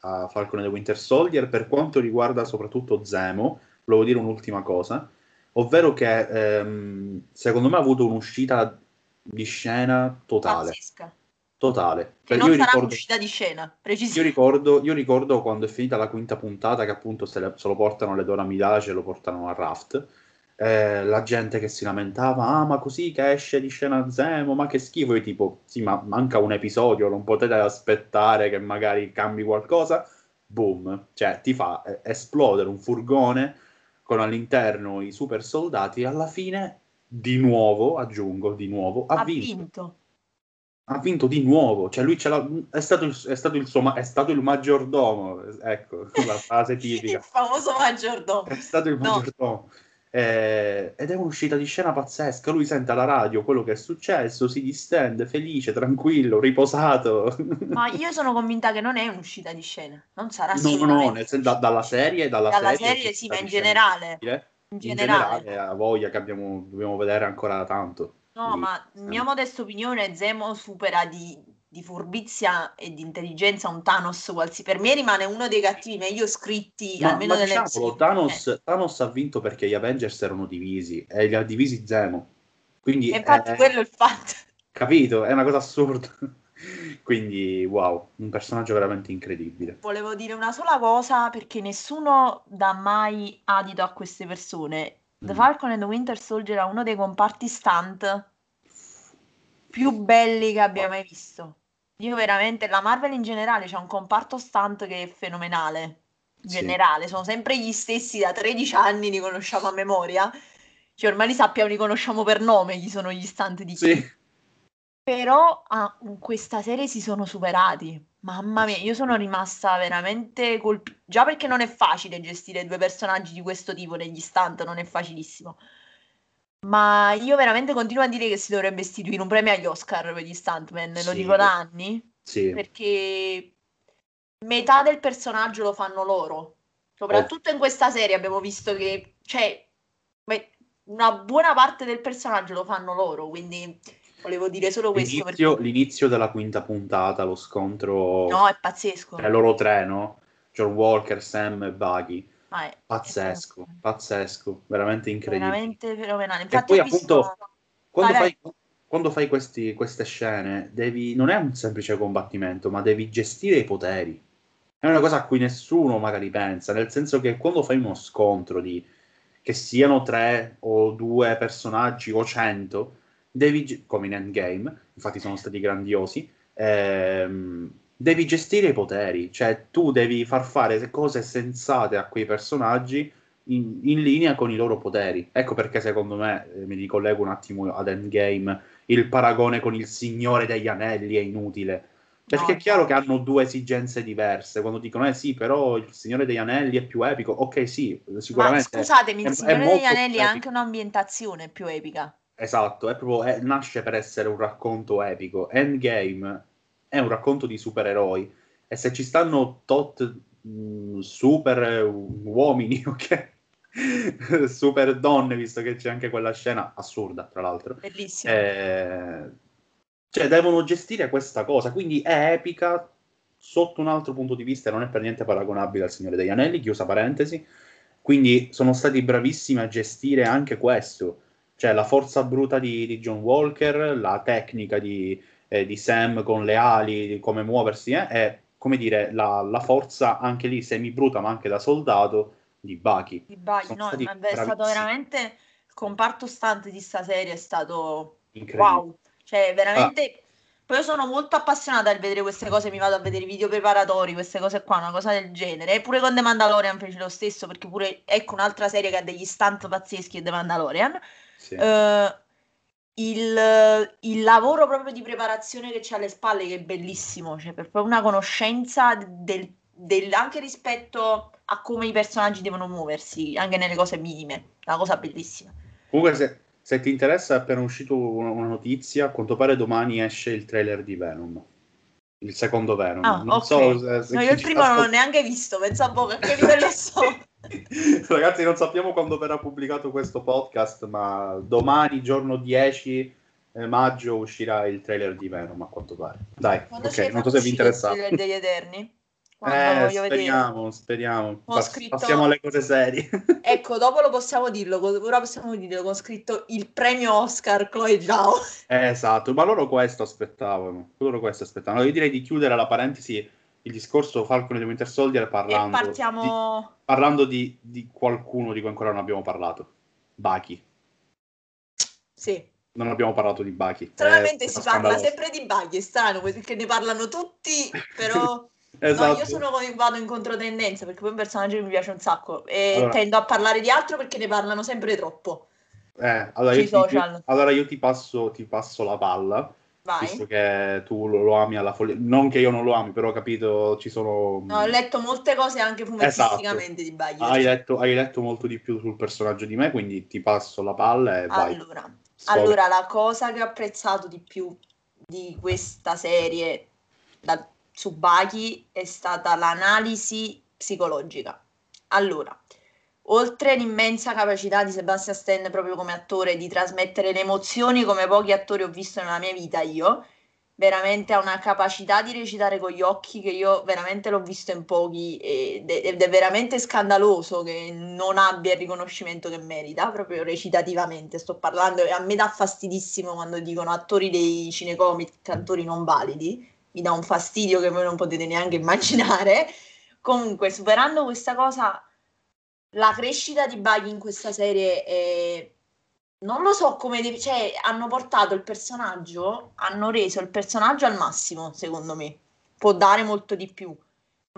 a Falcon e the Winter Soldier, per quanto riguarda soprattutto Zemo, volevo dire un'ultima cosa, ovvero che ehm, secondo me ha avuto un'uscita di scena totale. Pazzesca. Totale. Che Per- non io sarà ricordo- un'uscita di scena, Io ricordo, io ricordo quando è finita la quinta puntata che appunto se, le- se lo portano le Dora Milaje e lo portano a Raft, eh, la gente che si lamentava, ah ma così che esce di scena Zemo, ma che schifo, io tipo, sì ma manca un episodio, non potete aspettare che magari cambi qualcosa, boom, cioè ti fa eh, esplodere un furgone con all'interno i super soldati e alla fine di nuovo, aggiungo, di nuovo, ha, Ha vinto vinto. Ha vinto di nuovo, cioè lui è stato il, è stato il suo, è stato il maggiordomo, ecco, [laughs] la frase Il tipica, famoso maggiordomo. è stato il No. maggiordomo. Eh, ed è un'uscita di scena pazzesca, lui sente alla radio quello che è successo, si distende, felice, tranquillo, riposato. [laughs] Ma io sono convinta che non è un'uscita di scena, non sarà No, no, nel senso, da- dalla serie, dalla, Dalla serie, serie sì, ma in generale. in In generale. generale, ha voglia che abbiamo, dobbiamo vedere ancora tanto. No, ma mia modesta opinione, Zemo supera di, di furbizia e di intelligenza un Thanos qualsiasi. Per me rimane uno dei cattivi meglio scritti, Ma, almeno ma nelle diciamolo, MCU. Thanos, Thanos ha vinto perché gli Avengers erano divisi e li ha divisi Zemo. Quindi, E infatti eh, quello è il fatto. capito? È una cosa assurda. [laughs] Quindi, wow, un personaggio veramente incredibile. Volevo dire una sola cosa perché nessuno dà mai adito a queste persone. The Mm. Falcon and the Winter Soldier è uno dei comparti stunt più belli che abbia mai visto. Io veramente, la Marvel in generale c'ha un comparto stunt che è fenomenale. In Sì. generale, sono sempre gli stessi da 13 anni, li conosciamo a memoria. Cioè, ormai li sappiamo, li conosciamo per nome, chi sono gli stunt di chi. Sì, Però ah, in questa serie si sono superati. Mamma mia, io sono rimasta veramente colpita. Già perché non è facile gestire due personaggi di questo tipo negli stunt, non è facilissimo. Ma io veramente continuo a dire che si dovrebbe istituire un premio agli Oscar per gli stuntman, lo Sì. dico da anni, sì. perché metà del personaggio lo fanno loro. Soprattutto in questa serie abbiamo visto che, cioè, una buona parte del personaggio lo fanno loro, quindi volevo dire solo questo. L'inizio, perché- l'inizio della quinta puntata, lo scontro No, è pazzesco. tra loro tre, no? John Walker, Sam e Buggy. Ma è- Pazzesco, è pazzesco, veramente incredibile. veramente fenomenale. E Infatti poi ho visto... appunto quando fai, quando fai questi- queste scene, devi, non è un semplice combattimento, ma devi gestire i poteri. È una cosa a cui nessuno magari pensa, nel senso che quando fai uno scontro di che siano tre o due personaggi o cento, devi, come in Endgame, infatti sono stati grandiosi, ehm, devi gestire i poteri, cioè tu devi far fare cose sensate a quei personaggi in, in linea con i loro poteri. Ecco perché secondo me, eh, mi ricollego un attimo ad Endgame, il paragone con il Signore degli Anelli è inutile. Perché No, è chiaro che hanno due esigenze diverse. Quando dicono, eh sì, però il Signore degli Anelli è più epico. Ok, sì, Ma sicuramente. scusatemi, è- il è Signore degli molto Anelli ha anche un'ambientazione più epica. Esatto, è proprio, è- nasce per essere un racconto epico. Endgame è un racconto di supereroi e se ci stanno tot mh, super eh, uomini, [laughs] ok? super donne, visto che c'è anche quella scena assurda, tra l'altro. Bellissimo. Eh, cioè, devono gestire questa cosa, quindi è epica sotto un altro punto di vista, non è per niente paragonabile al Signore degli Anelli, chiusa parentesi. Quindi sono stati bravissimi a gestire anche questo, cioè la forza bruta di, di John Walker, la tecnica di, eh, di Sam con le ali, di come muoversi, eh, e come dire, la, la forza anche lì semi-bruta, ma anche da soldato, di Bucky. Di sono no, è stato veramente il comparto stante di sta serie è stato wow, cioè veramente poi io sono molto appassionata al vedere queste cose, mi vado a vedere i video preparatori, queste cose qua, una cosa del genere. Pure con The Mandalorian fece lo stesso, perché pure ecco un'altra serie che ha degli stunt pazzeschi è The Mandalorian. Sì. Eh, il, il lavoro proprio di preparazione che c'è alle spalle, che è bellissimo, cioè per proprio una conoscenza del, del- anche rispetto a come i personaggi devono muoversi, anche nelle cose minime, una cosa bellissima. Comunque, se, se ti interessa, è appena uscito una, una notizia. A quanto pare domani esce il trailer di Venom. Il secondo Venom. Ah, non ok. so se, se No, io il primo non l'ho neanche visto, pensa un po' che capitoli [laughs] so. [laughs] Ragazzi, non sappiamo quando verrà pubblicato questo podcast, ma domani, giorno 10 eh, maggio, uscirà il trailer di Venom. A quanto pare. Dai, Quando ok, non so se vi interessa. il degli Eterni? Quando Eh, voglio vedere. speriamo, speriamo. Pass- scritto- Passiamo alle cose serie. [laughs] Ecco, dopo lo possiamo dirlo, ora possiamo dirlo con scritto il premio Oscar Chloe Zhao. Eh, esatto, ma loro questo aspettavano. Loro questo aspettavano. Io direi di chiudere la parentesi il discorso Falcon e the Winter Soldier parlando, di, partiamo... parlando di, di qualcuno di cui ancora non abbiamo parlato. Bucky. Sì, Non abbiamo parlato di Bucky. stranamente Eh, si parla sempre di Buggy, è strano perché ne parlano tutti, però... Esatto. [laughs] No, io sono con- vado in controtendenza perché poi un personaggio che mi piace un sacco e Allora. tendo a parlare di altro perché ne parlano sempre troppo. Eh, allora, io ti, social. allora io ti passo, ti passo la palla, visto Vai. che tu lo, lo ami alla follia. Non che io non lo ami, però ho capito, ci sono... No, ho letto molte cose anche fumettisticamente Esatto. di Buggy. Hai letto, hai letto molto di più sul personaggio di me, quindi ti passo la palla e vai. Allora, allora, la cosa che ho apprezzato di più di questa serie da, su Baki è stata l'analisi psicologica. Allora, oltre l'immensa capacità di Sebastian Stan proprio come attore di trasmettere le emozioni come pochi attori ho visto nella mia vita io, veramente ha una capacità di recitare con gli occhi che io veramente l'ho visto in pochi ed è, ed è veramente scandaloso che non abbia il riconoscimento che merita, proprio recitativamente sto parlando e a me dà fastidissimo quando dicono attori dei cinecomic, attori non validi, mi dà un fastidio che voi non potete neanche immaginare. Comunque, superando questa cosa, la crescita di Buggy in questa serie è non lo so come deve, cioè hanno portato il personaggio, hanno reso il personaggio al massimo, secondo me. Può dare molto di più,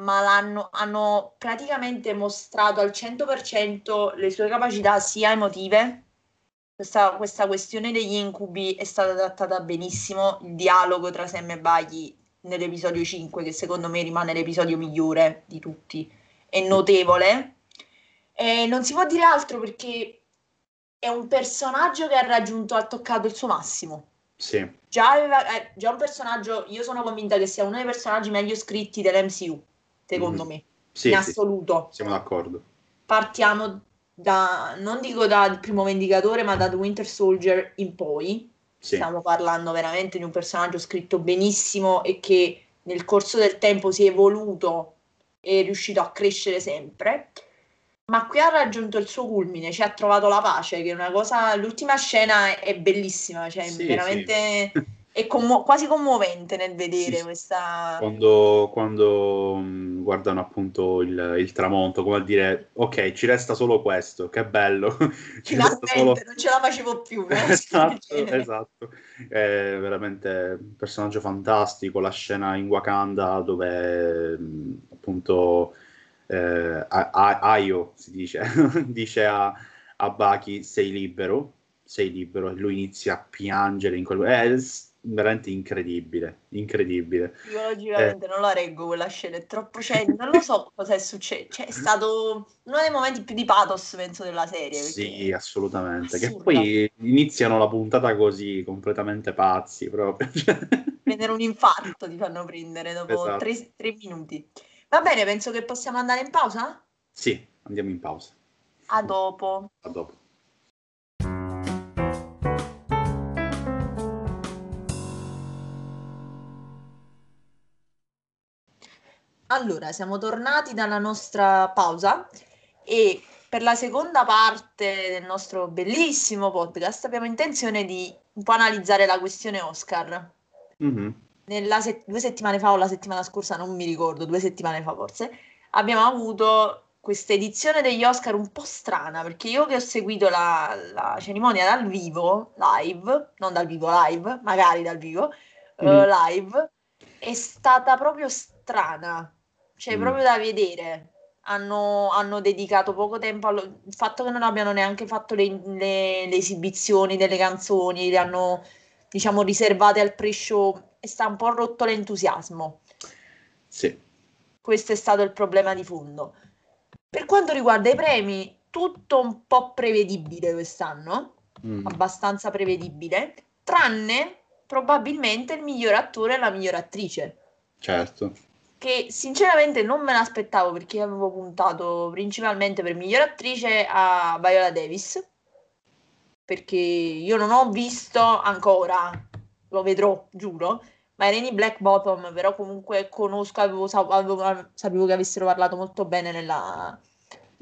ma l'hanno hanno praticamente mostrato al 100% le sue capacità sia emotive. Questa, questa questione degli incubi è stata trattata benissimo, il dialogo tra Sam e Baghi nell'episodio 5, che secondo me rimane l'episodio migliore di tutti, è notevole. E non si può dire altro perché è un personaggio che ha raggiunto, ha toccato il suo massimo. Sì, Già, aveva, eh, già un personaggio, io sono convinta che sia uno dei personaggi meglio scritti dell'MCU. secondo mm. me, sì, in assoluto. Siamo d'accordo. Partiamo da, non dico dal primo Vendicatore, ma da The Winter Soldier in poi. Sì. Stiamo parlando veramente di un personaggio scritto benissimo e che nel corso del tempo si è evoluto e è riuscito a crescere sempre. Ma qui ha raggiunto il suo culmine, ci ha trovato la pace, che è una cosa. L'ultima scena è bellissima, cioè sì, veramente. Sì. [laughs] È commo- quasi commovente nel vedere sì, questa. Quando, quando guardano appunto il, il, tramonto, come a dire, ok, ci resta solo questo, che bello. [laughs] Finalmente, solo... non ce la facevo più. [laughs] esatto, esatto. È veramente un personaggio fantastico. La scena in Wakanda dove appunto eh, Aio si dice, [laughs] dice a, a Baki sei libero, sei libero e lui inizia a piangere in quel... È veramente incredibile, incredibile. Io logicamente eh. non la reggo quella scena, è troppo... Cioè, non lo so cosa è successo, cioè, è stato uno dei momenti più di pathos, penso, della serie. Sì, assolutamente, che poi iniziano la puntata così, completamente pazzi proprio. Prendere un infarto ti fanno prendere dopo esatto. tre, tre minuti. Va bene, penso che possiamo andare in pausa? Sì, andiamo in pausa. A dopo. A dopo. Allora, siamo tornati dalla nostra pausa e per la seconda parte del nostro bellissimo podcast abbiamo intenzione di un po' analizzare la questione Oscar. Mm-hmm. Se- due settimane fa o la settimana scorsa, non mi ricordo, due settimane fa forse, abbiamo avuto questa edizione degli Oscar un po' strana perché io che ho seguito la, la cerimonia dal vivo, live, non dal vivo, live, magari dal vivo, mm. uh, live, è stata proprio strana cioè mm. proprio da vedere. Hanno, hanno, dedicato poco tempo al fatto che non abbiano neanche fatto le, le, le, esibizioni delle canzoni, le hanno diciamo riservate al pre-show e sta un po' rotto l'entusiasmo. Sì. Questo è stato il problema di fondo. Per quanto riguarda i premi, tutto un po' prevedibile quest'anno, mm. abbastanza prevedibile, tranne probabilmente il miglior attore e la miglior attrice. Certo che sinceramente non me l'aspettavo perché avevo puntato principalmente per miglior attrice a Viola Davis perché io non ho visto ancora, lo vedrò, giuro, ma Irene Black Bottom però comunque conosco, avevo, avevo, sapevo che avessero parlato molto bene nella,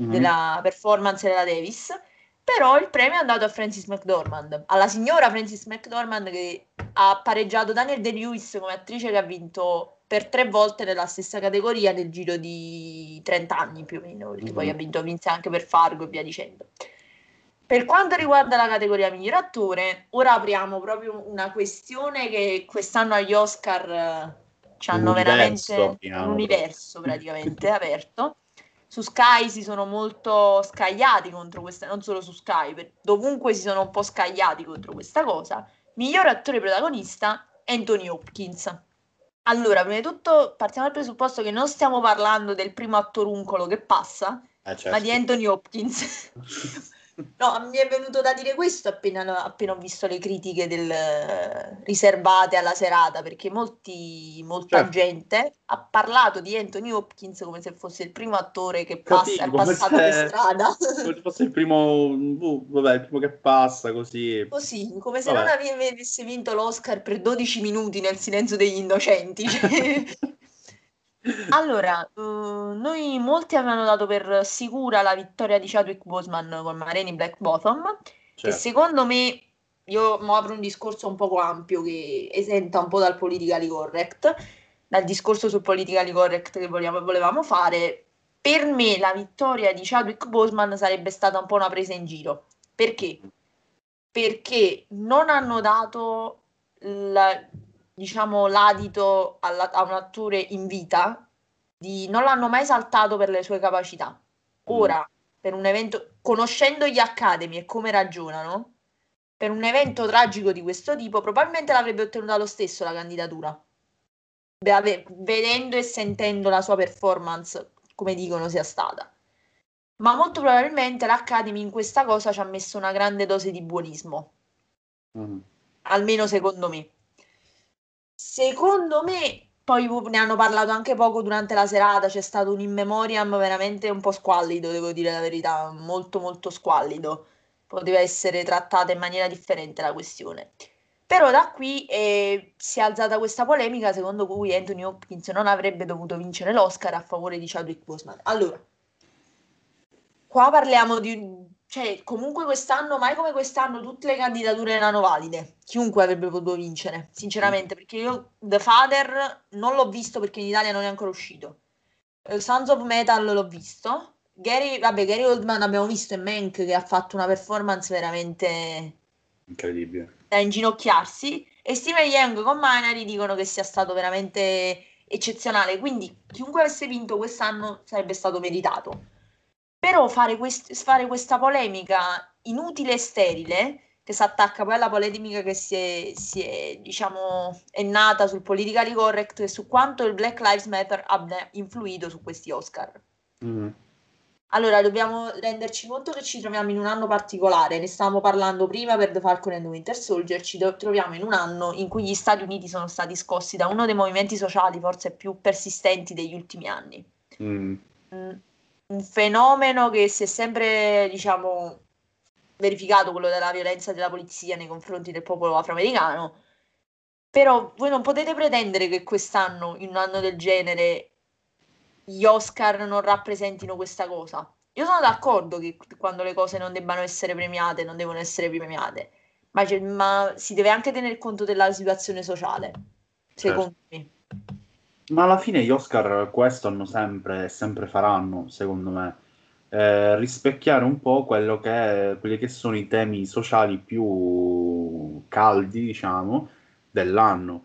mm-hmm. della performance della Davis però il premio è andato a Francis McDormand, alla signora Francis McDormand che ha pareggiato Daniel De-Lewis come attrice che ha vinto per tre volte nella stessa categoria nel giro di 30 anni più o meno, perché mm-hmm. poi ha vinto vinse anche per Fargo e via dicendo. Per quanto riguarda la categoria miglior attore, ora apriamo proprio una questione che quest'anno agli Oscar eh, ci hanno veramente un universo praticamente aperto. Su Sky si sono molto scagliati contro questa, non solo su Sky, per, dovunque si sono un po' scagliati contro questa cosa. Miglior attore protagonista, Anthony Hopkins. Allora, prima di tutto partiamo dal presupposto che non stiamo parlando del primo attoruncolo che passa, eh, certo. ma di certo. Anthony Hopkins. [laughs] no, mi è venuto da dire questo appena, appena ho visto le critiche del, riservate alla serata, perché molti, molta certo. gente ha parlato di Anthony Hopkins come se fosse il primo attore che passa, Capito, è passato per strada. Come se fosse il primo, uh, vabbè, il primo che passa, così. Così, come se vabbè. non avesse vinto l'Oscar per 12 minuti nel silenzio degli innocenti. [laughs] Allora, uh, noi molti avevano dato per sicura la vittoria di Chadwick Boseman con Mareni Black Bottom, certo. che secondo me, io mo apro un discorso un poco ampio che esenta un po' dal politically correct, dal discorso sul politically correct che vogliamo, volevamo fare, per me la vittoria di Chadwick Boseman sarebbe stata un po' una presa in giro. Perché? Perché non hanno dato la, diciamo, l'adito alla, a un attore in vita, di, non l'hanno mai saltato per le sue capacità. Mm. Ora, mm. per un evento, conoscendo gli Academy e come ragionano, per un evento tragico di questo tipo, probabilmente l'avrebbe ottenuta lo stesso la candidatura. Beh, vedendo e sentendo la sua performance, come dicono sia stata. Ma molto probabilmente l'Academy in questa cosa ci ha messo una grande dose di buonismo. Mm. Almeno secondo me. Secondo me poi ne hanno parlato anche poco durante la serata, c'è stato un in memoriam veramente un po' squallido, devo dire la verità, molto molto squallido. Poteva essere trattata in maniera differente la questione. Però da qui eh, si è alzata questa polemica secondo cui Anthony Hopkins non avrebbe dovuto vincere l'Oscar a favore di Chadwick Boseman. Allora, qua parliamo di cioè, comunque quest'anno, mai come quest'anno, tutte le candidature erano valide. Chiunque avrebbe potuto vincere, sinceramente, perché io The Father non l'ho visto perché in Italia non è ancora uscito. Uh, Sons of Metal l'ho visto. Gary, vabbè, Gary Oldman abbiamo visto in Mank che ha fatto una performance veramente incredibile da inginocchiarsi. E Steven Young con Minari dicono che sia stato veramente eccezionale. Quindi chiunque avesse vinto quest'anno sarebbe stato meritato però fare, quest- fare questa polemica inutile e sterile, che si attacca poi alla polemica che si è, si è, diciamo, è nata sul politically correct e su quanto il Black Lives Matter abbia influito su questi Oscar. Mm. Allora, dobbiamo renderci conto che ci troviamo in un anno particolare, ne stavamo parlando prima per The Falcon and the Winter Soldier, ci troviamo in un anno in cui gli Stati Uniti sono stati scossi da uno dei movimenti sociali forse più persistenti degli ultimi anni. Mm. Mm un fenomeno che si è sempre, diciamo, verificato, quello della violenza della polizia nei confronti del popolo afroamericano. Però voi non potete pretendere che quest'anno, in un anno del genere, gli Oscar non rappresentino questa cosa. Io sono d'accordo che quando le cose non debbano essere premiate, non devono essere premiate, ma, ma si deve anche tener conto della situazione sociale, secondo certo. me. Ma alla fine gli Oscar questo hanno sempre e sempre faranno, secondo me. Eh, rispecchiare un po' quello che, quelli che sono i temi sociali più caldi, diciamo, dell'anno.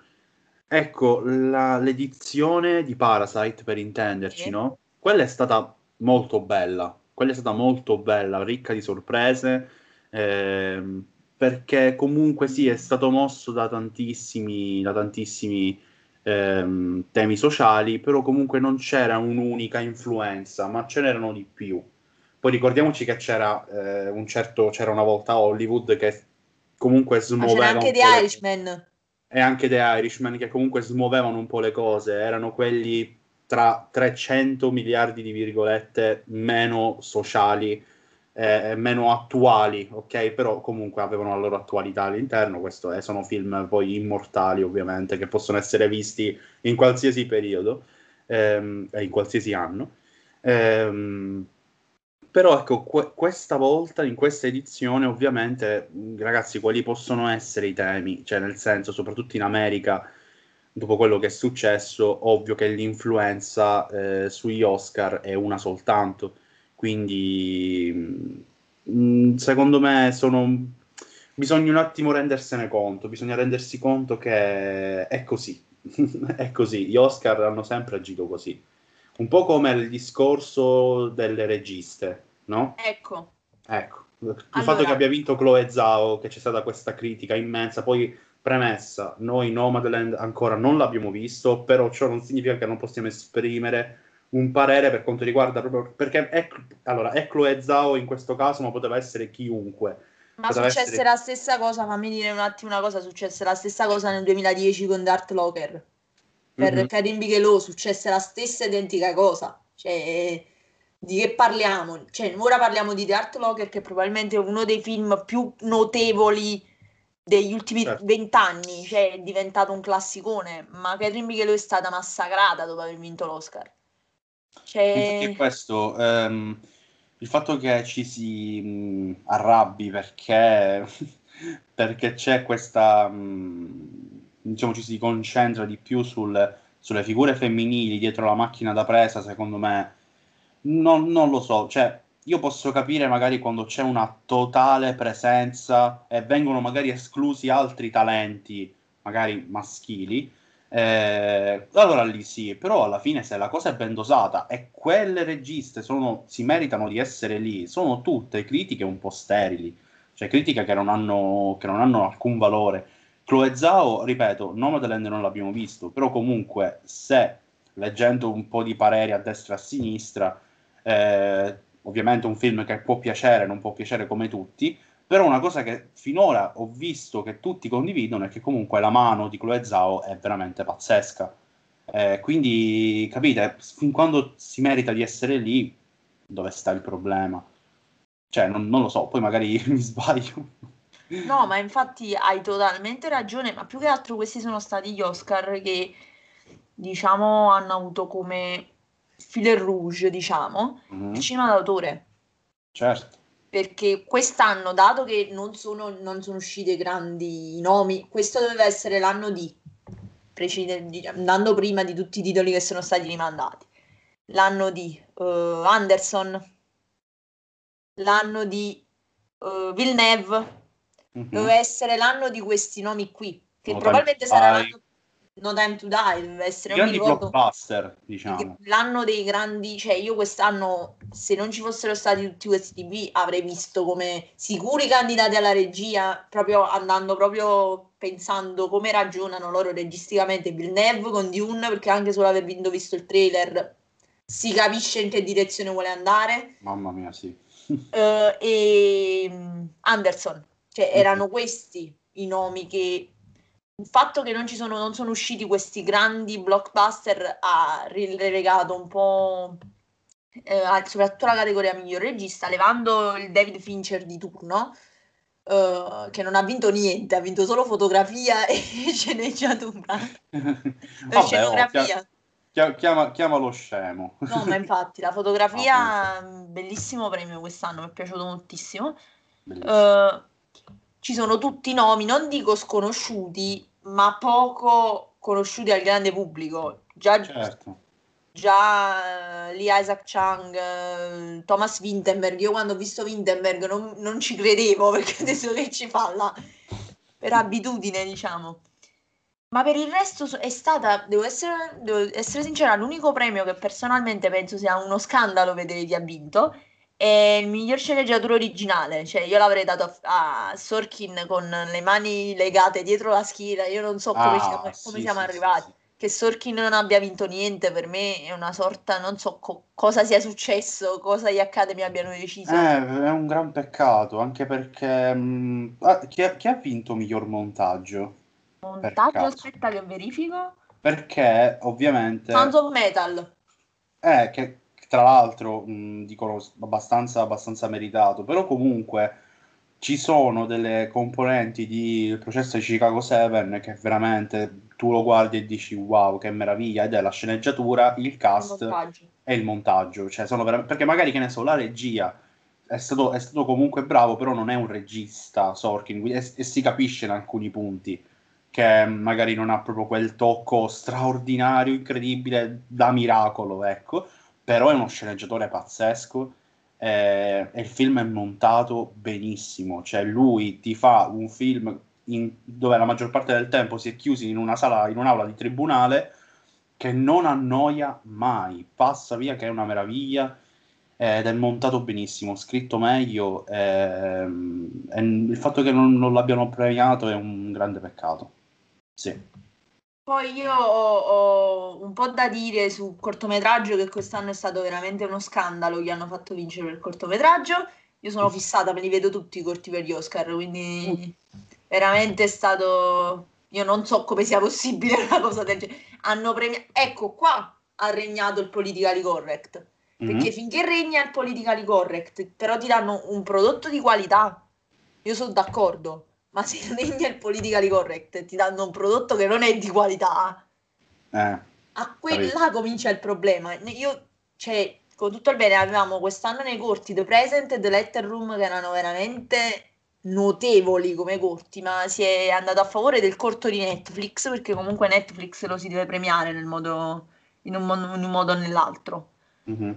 Ecco, la, l'edizione di Parasite, per intenderci, sì. no? Quella è stata molto bella, quella è stata molto bella, ricca di sorprese, eh, perché comunque sì, è stato mosso da tantissimi, da tantissimi ehm, temi sociali, però comunque non c'era un'unica influenza, ma ce n'erano di più. Poi ricordiamoci che c'era eh, un certo, c'era una volta Hollywood che comunque smuoveva. Ma c'era anche The Irishman. E anche The Irishman che comunque smuovevano un po' le cose, erano quelli tra 300 miliardi di virgolette meno sociali eh, meno attuali, ok? Però comunque avevano la loro attualità all'interno. Questo è, sono film poi immortali, ovviamente, che possono essere visti in qualsiasi periodo ehm, e in qualsiasi anno. Ehm, però ecco, que- questa volta, in questa edizione, ovviamente, ragazzi, quali possono essere i temi? Cioè, nel senso, soprattutto in America, dopo quello che è successo, ovvio che l'influenza eh, sugli Oscar è una soltanto quindi mh, mm, secondo me sono... bisogna un attimo rendersene conto, bisogna rendersi conto che è così, [laughs] è così, gli Oscar hanno sempre agito così. Un po' come il discorso delle registe, no? Ecco. Ecco, il allora... fatto che abbia vinto Chloe Zhao, che c'è stata questa critica immensa, poi premessa, noi Nomadland ancora non l'abbiamo visto, però ciò non significa che non possiamo esprimere un parere per quanto riguarda proprio perché è, allora è Chloe Zhao in questo caso ma poteva essere chiunque ma successe essere... la stessa cosa fammi dire un attimo una cosa successe la stessa cosa nel 2010 con Dart Locker per mm-hmm. Karim Bigelow successe la stessa identica cosa cioè di che parliamo? Cioè, ora parliamo di The Art Locker, che è probabilmente uno dei film più notevoli degli ultimi certo. vent'anni, certo. cioè è diventato un classicone, ma Catherine Bigelow è stata massacrata dopo aver vinto l'Oscar. Cioè... Infatti è questo, ehm, il fatto che ci si mh, arrabbi perché, [laughs] perché c'è questa, mh, diciamo, ci si concentra di più sul, sulle figure femminili dietro la macchina da presa, secondo me, non, non lo so, cioè io posso capire magari quando c'è una totale presenza e vengono magari esclusi altri talenti, magari maschili, eh, allora lì sì, però alla fine se la cosa è ben dosata e quelle registe sono, si meritano di essere lì, sono tutte critiche un po' sterili, cioè critiche che non hanno, che non hanno alcun valore. Chloe Zhao, ripeto, Nomadland non l'abbiamo visto, però comunque se leggendo un po' di pareri a destra e a sinistra, eh, ovviamente un film che può piacere, non può piacere come tutti, però una cosa che finora ho visto che tutti condividono è che comunque la mano di Chloe Zhao è veramente pazzesca. Eh, quindi, capite, fin quando si merita di essere lì, dove sta il problema? Cioè, non, non lo so, poi magari [laughs] mi sbaglio. No, ma infatti hai totalmente ragione, ma più che altro questi sono stati gli Oscar che, diciamo, hanno avuto come fil rouge, diciamo, mm-hmm. il cinema d'autore. Certo. Perché quest'anno, dato che non sono, non sono usciti grandi nomi, questo doveva essere l'anno di, andando prima di tutti i titoli che sono stati rimandati. L'anno di uh, Anderson, l'anno di uh, Villeneuve, mm-hmm. doveva essere l'anno di questi nomi qui, che no, probabilmente sarà l'anno No Time to Die doveva essere un grandi blockbuster, diciamo. L'anno dei grandi, cioè io quest'anno se non ci fossero stati tutti questi TV avrei visto come sicuri candidati alla regia, proprio andando proprio pensando come ragionano loro registicamente Villeneuve con Dune, perché anche solo aver visto il trailer si capisce in che direzione vuole andare. Mamma mia, sì. uh, [laughs] e mm, Anderson, cioè erano questi i nomi che il fatto che non ci sono, non sono usciti questi grandi blockbuster ha relegato un po' eh, soprattutto la categoria miglior regista, levando il David Fincher di turno, eh, che non ha vinto niente, ha vinto solo fotografia [laughs] e sceneggiatura. [laughs] Vabbè, scenografia. Oh, chiama, chiamalo scemo. No, ma [laughs] infatti la fotografia, bellissimo premio quest'anno, mi è piaciuto moltissimo. Uh, ci sono tutti nomi, non dico sconosciuti, ma poco conosciuti al grande pubblico. Già, certo. già uh, Lee Isaac Chung, uh, Thomas Winterberg, io quando ho visto Winterberg non, non ci credevo [laughs] perché adesso che ci fa là, per abitudine diciamo. Ma per il resto è stata, devo essere, devo essere sincera, l'unico premio che personalmente penso sia uno scandalo vedere chi ha vinto è il miglior sceneggiatore originale, cioè io l'avrei dato a, a, Sorkin con le mani legate dietro la schiena, io non so come, ah, siamo, come sì, siamo sì, arrivati. Sì, che Sorkin non abbia vinto niente per me è una sorta, non so co- cosa sia successo, cosa gli Academy abbiano deciso. Eh, è un gran peccato, anche perché... Mh, ah, chi, ha, chi, ha, vinto miglior montaggio? Montaggio, aspetta che verifico. Perché ovviamente... Sounds of Metal. Eh, che tra l'altro mh, dicono abbastanza, abbastanza meritato, però comunque ci sono delle componenti di processo di Chicago 7 che veramente tu lo guardi e dici wow che meraviglia ed è la sceneggiatura, il cast il e il montaggio, cioè sono veramente, perché magari che ne so, la regia è stato, è stato comunque bravo, però non è un regista Sorkin e, e si capisce in alcuni punti che magari non ha proprio quel tocco straordinario, incredibile, da miracolo, ecco però è uno sceneggiatore pazzesco eh, e il film è montato benissimo, cioè lui ti fa un film in, dove la maggior parte del tempo si è chiusi in una sala, in un'aula di tribunale che non annoia mai, passa via che è una meraviglia ed è montato benissimo, scritto meglio ehm, e il fatto che non, non l'abbiano premiato è un grande peccato. Sì. Poi io ho, ho un po' da dire sul cortometraggio che quest'anno è stato veramente uno scandalo che hanno fatto vincere il cortometraggio. Io sono fissata, me li vedo tutti i corti per gli Oscar, quindi veramente è stato... Io non so come sia possibile [laughs] una cosa del genere. Hanno premiato... Ecco, qua ha regnato il politically correct. Perché mm-hmm. finché regna il politically correct, però ti danno un prodotto di qualità, io sono d'accordo ma se [laughs] regna il politically correct ti danno un prodotto che non è di qualità, eh, a quella comincia il problema. Io, cioè, con tutto il bene, avevamo quest'anno nei corti The Present e The Letter Room che erano veramente notevoli come corti, ma si è andato a favore del corto di Netflix perché comunque Netflix lo si deve premiare nel modo, in, un, in un modo o nell'altro. Mm-hmm.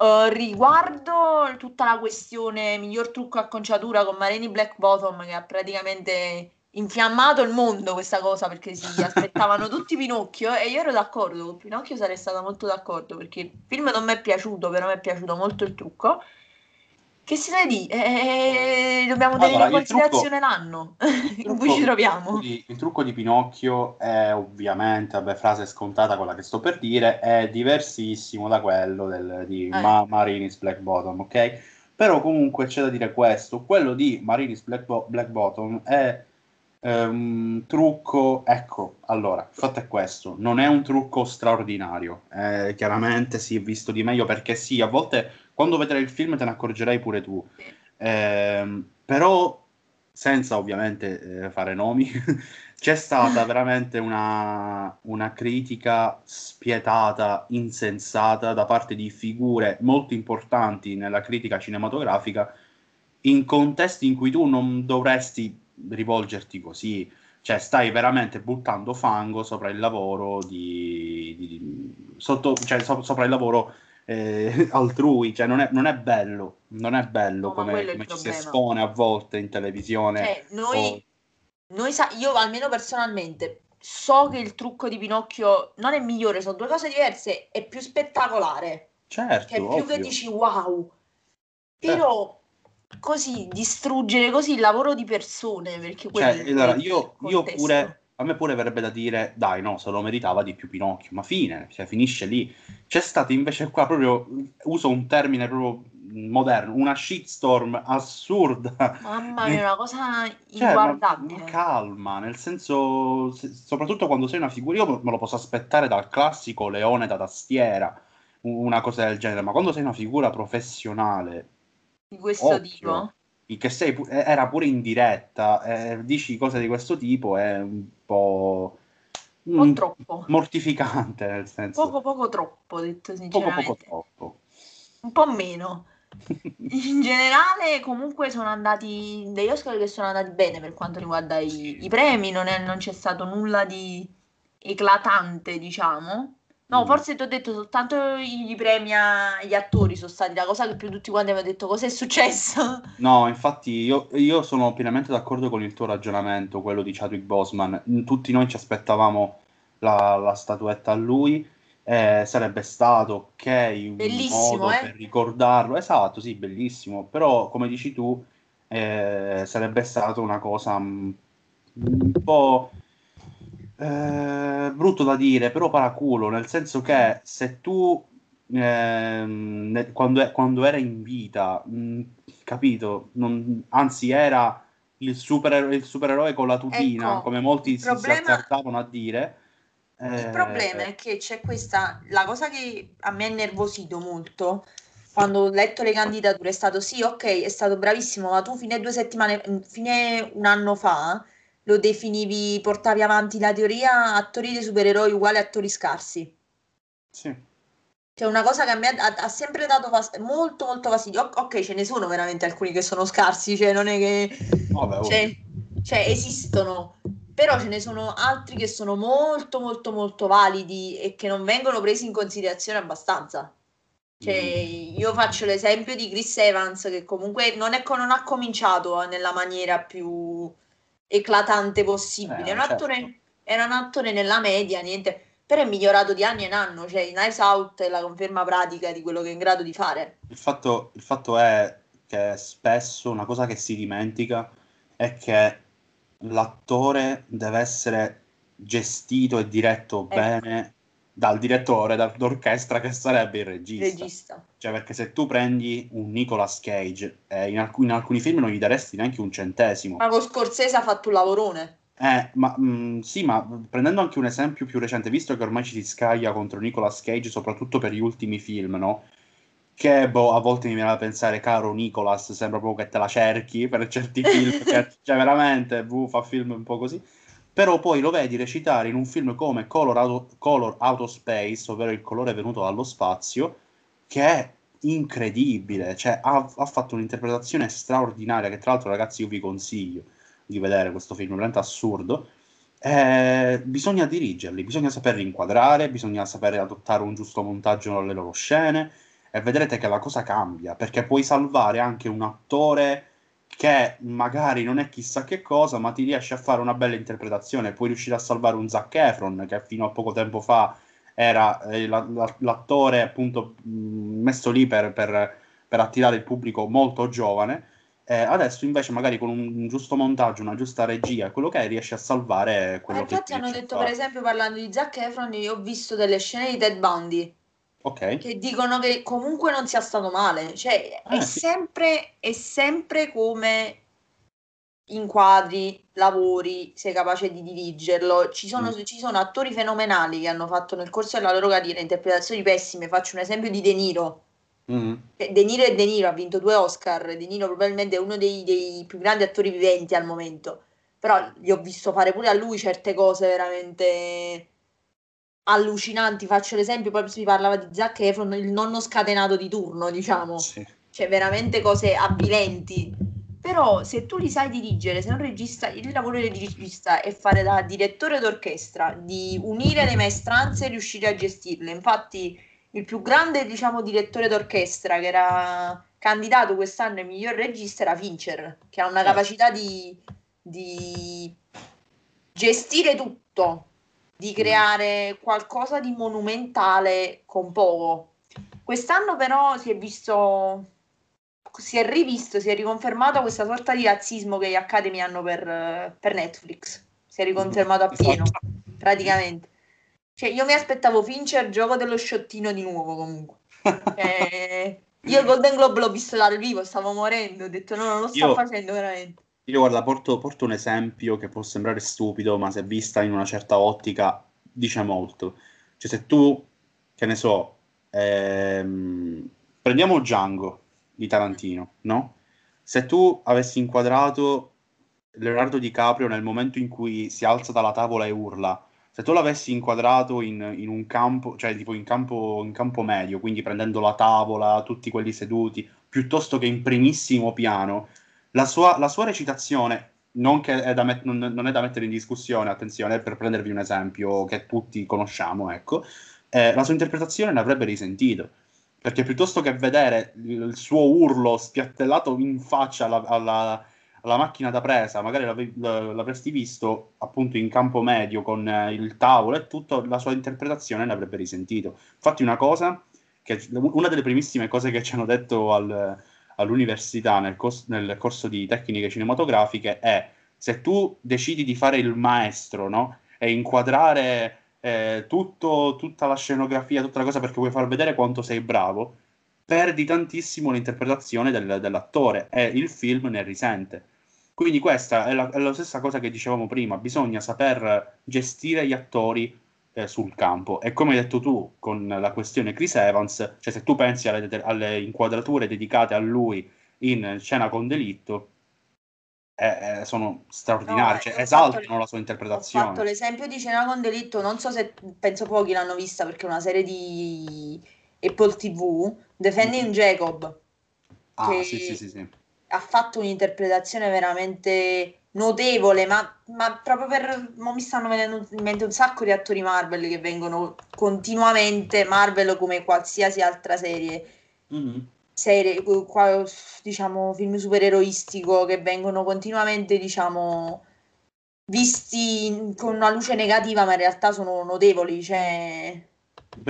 Uh, riguardo tutta la questione miglior trucco a conciatura con Mareni Black Bottom che ha praticamente infiammato il mondo questa cosa perché si [laughs] aspettavano tutti Pinocchio e io ero d'accordo con Pinocchio sarei stata molto d'accordo perché il film non mi è piaciuto però mi è piaciuto molto il trucco che si deve dire? Eh, dobbiamo allora, tenere in considerazione trucco, l'anno [laughs] in cui ci troviamo. Il, il trucco di Pinocchio è ovviamente, vabbè, frase scontata quella che sto per dire, è diversissimo da quello del, di eh. Ma- Marinis Black Bottom, ok? Però comunque c'è da dire questo, quello di Marinis Black, Bo- Black Bottom è eh, un trucco, ecco, allora, il fatto è questo, non è un trucco straordinario, eh, chiaramente si è visto di meglio perché sì, a volte quando vedrai il film te ne accorgerai pure tu, eh, però senza ovviamente eh, fare nomi, [laughs] c'è stata veramente una, una, critica spietata, insensata da parte di figure molto importanti nella critica cinematografica in contesti in cui tu non dovresti rivolgerti così, cioè stai veramente buttando fango sopra il lavoro di, di, di sotto, cioè, so, sopra il lavoro eh, [laughs] altrui, cioè non è, non è, bello, non è bello no, come, come ci si espone a volte in televisione. Cioè, noi, o... noi sa- io almeno personalmente so che il trucco di Pinocchio non è migliore, sono due cose diverse, è più spettacolare. Certo, cioè, più ovvio. che dici wow. Però certo così distruggere così il lavoro di persone perché cioè, allora, io, io pure a me pure verrebbe da dire dai no se lo meritava di più Pinocchio ma fine cioè finisce lì c'è stato invece qua proprio uso un termine proprio moderno una shitstorm assurda mamma mia una cosa inguardabile cioè, ma, ma calma nel senso se, soprattutto quando sei una figura io me lo posso aspettare dal classico leone da tastiera una cosa del genere ma quando sei una figura professionale di questo Occhio. tipo? Che sei, eh, era pure in diretta, eh, dici cose di questo tipo è un po'... Un po' troppo. Mortificante, nel senso. Poco poco troppo, detto sinceramente. Poco poco troppo. Un po' meno. in generale, comunque, sono andati degli Oscar che sono andati bene per quanto riguarda i, i premi, non, è, non c'è stato nulla di eclatante, diciamo. No, mm. forse ti ho detto soltanto i premi agli attori sono stati la cosa che più tutti quanti avevano detto cosa è successo. [laughs] No, infatti io, io, sono pienamente d'accordo con il tuo ragionamento, quello di Chadwick Boseman. Tutti noi ci aspettavamo la, la statuetta a lui. Eh, sarebbe stato ok un bellissimo, modo eh? per ricordarlo. Esatto, sì, bellissimo. Però, come dici tu, eh, sarebbe stata una cosa un, un po' Eh, brutto da dire, però paraculo, nel senso che se tu eh, quando, è, quando, era in vita, mh, capito, non, anzi era il, super, il supereroe con la tutina, ecco, come molti si, problema, si azzardavano a dire. Il eh, problema è che c'è questa, la cosa che a me ha nervosito molto quando ho letto le candidature è stato sì, ok, è stato bravissimo, ma tu fine due settimane, fine un anno fa lo definivi, portavi avanti la teoria attori dei supereroi uguali attori scarsi. Sì. Cioè una cosa che a me ha, ha sempre dato fast- molto molto fastidio. ok, ce ne sono veramente alcuni che sono scarsi, cioè non è che... Vabbè, cioè, cioè, esistono, però ce ne sono altri che sono molto molto molto validi e che non vengono presi in considerazione abbastanza. Cioè, mm. io faccio l'esempio di Chris Evans che comunque non, è, non ha cominciato nella maniera più eclatante possibile. Eh, un certo. attore, era un attore nella media, niente, però è migliorato di anno in anno, cioè in Knives Out è la conferma pratica di quello che è in grado di fare. Il fatto, il fatto è che spesso una cosa che si dimentica è che l'attore deve essere gestito e diretto ecco. bene dal direttore d'orchestra che sarebbe il regista. regista. Cioè, perché se tu prendi un Nicolas Cage, eh, in, alc- in, alcuni film non gli daresti neanche un centesimo. Ma con Scorsese ha fatto un lavorone. Eh, ma mh, mm, sì, ma prendendo anche un esempio più recente, visto che ormai ci si scaglia contro Nicolas Cage, soprattutto per gli ultimi film, no? Che boh, a volte mi viene da pensare, caro Nicolas, sembra proprio che te la cerchi per certi film, che, [laughs] cioè veramente, buh, fa film un po' così però poi lo vedi recitare in un film come Color, Auto, Color Auto Space, ovvero il colore venuto dallo spazio, che è incredibile, cioè ha, ha, fatto un'interpretazione straordinaria, che tra l'altro ragazzi io vi consiglio di vedere questo film, veramente assurdo. Eh, bisogna dirigerli, bisogna saperli inquadrare, bisogna sapere adottare un giusto montaggio alle loro scene e vedrete che la cosa cambia, perché puoi salvare anche un attore che magari non è chissà che cosa, ma ti riesce a fare una bella interpretazione. Puoi riuscire a salvare un Zac Efron, che fino a poco tempo fa era eh, la, la, l'attore appunto messo lì per, per, per, attirare il pubblico molto giovane. Eh, adesso invece magari con un giusto montaggio, una giusta regia, quello che è, riesce a salvare quello eh, che Infatti hanno detto, per esempio, parlando di Zac Efron, io ho visto delle scene di Ted Bundy Okay. Che dicono che comunque non sia stato male, cioè ah, è, sì. sempre, è sempre come inquadri, lavori, sei capace di dirigerlo. Ci sono, mm. ci sono, attori fenomenali che hanno fatto nel corso della loro carriera interpretazioni pessime. Faccio un esempio di De Niro. Mm. De Niro e De Niro ha vinto due Oscar. De Niro probabilmente è uno dei, dei più grandi attori viventi al momento. Però gli ho visto fare pure a lui certe cose veramente allucinanti. Faccio l'esempio, poi si parlava di Zac Efron, il nonno scatenato di turno, diciamo. Sì. Cioè, veramente cose avvilenti però se tu li sai dirigere, se un regista, il lavoro del regista è fare da direttore d'orchestra, di unire le maestranze e riuscire a gestirle. Infatti il più grande, diciamo, direttore d'orchestra che era candidato quest'anno ai miglior regista era Fincher, che ha una certo. capacità di, di gestire tutto, di creare qualcosa di monumentale con poco. Quest'anno però si è visto si è rivisto, si è riconfermato questa sorta di razzismo che gli Academy hanno per, per Netflix. Si è riconfermato appieno, esatto. praticamente. Cioè, io mi aspettavo Fincher gioco dello sciottino di nuovo comunque. eh, [laughs] io il Golden Globe l'ho visto dal vivo, stavo morendo, ho detto no, non lo sto io, facendo veramente. Io guarda, porto, porto un esempio che può sembrare stupido, ma se vista in una certa ottica dice molto. Cioè, se tu, che ne so, ehm, prendiamo Django, di Tarantino, no? Se tu avessi inquadrato Leonardo DiCaprio nel momento in cui si alza dalla tavola e urla, se tu l'avessi inquadrato in, in un campo, cioè tipo in campo, in campo medio, quindi prendendo la tavola, tutti quelli seduti, piuttosto che in primissimo piano, la sua, la sua recitazione, non, è met- non, è da mettere in discussione, attenzione, per prendervi un esempio che tutti conosciamo, ecco, eh, la sua interpretazione ne avrebbe risentito perché piuttosto che vedere il suo urlo spiattellato in faccia alla, alla, alla macchina da presa, magari l'av- l'avresti visto appunto in campo medio con eh, il tavolo e tutto, la sua interpretazione ne avrebbe risentito. Infatti una cosa, che, una delle primissime cose che ci hanno detto al, all'università nel, cos- nel corso di tecniche cinematografiche è se tu decidi di fare il maestro no? e inquadrare eh, tutto, tutta la scenografia, tutta la cosa perché vuoi far vedere quanto sei bravo, perdi tantissimo l'interpretazione del, dell'attore e il film ne risente. Quindi questa è la, è la, stessa cosa che dicevamo prima, bisogna saper gestire gli attori eh, sul campo. E come hai detto tu con la questione Chris Evans, cioè se tu pensi alle, alle inquadrature dedicate a lui in Scena con delitto, eh, sono straordinari, no, cioè, esaltano la sua interpretazione. Ho fatto l'esempio di Cena con delitto, non so se penso pochi l'hanno vista perché è una serie di Apple TV, Defending mm-hmm. Jacob. Ah, sì, sì, sì, sì. Ha fatto un'interpretazione veramente notevole, ma, ma proprio per... mi stanno venendo in mente un sacco di attori Marvel che vengono continuamente, Marvel come qualsiasi altra serie. Mm-hmm serie, diciamo, film supereroistico che vengono continuamente, diciamo, visti con una luce negativa, ma in realtà sono notevoli. Cioè,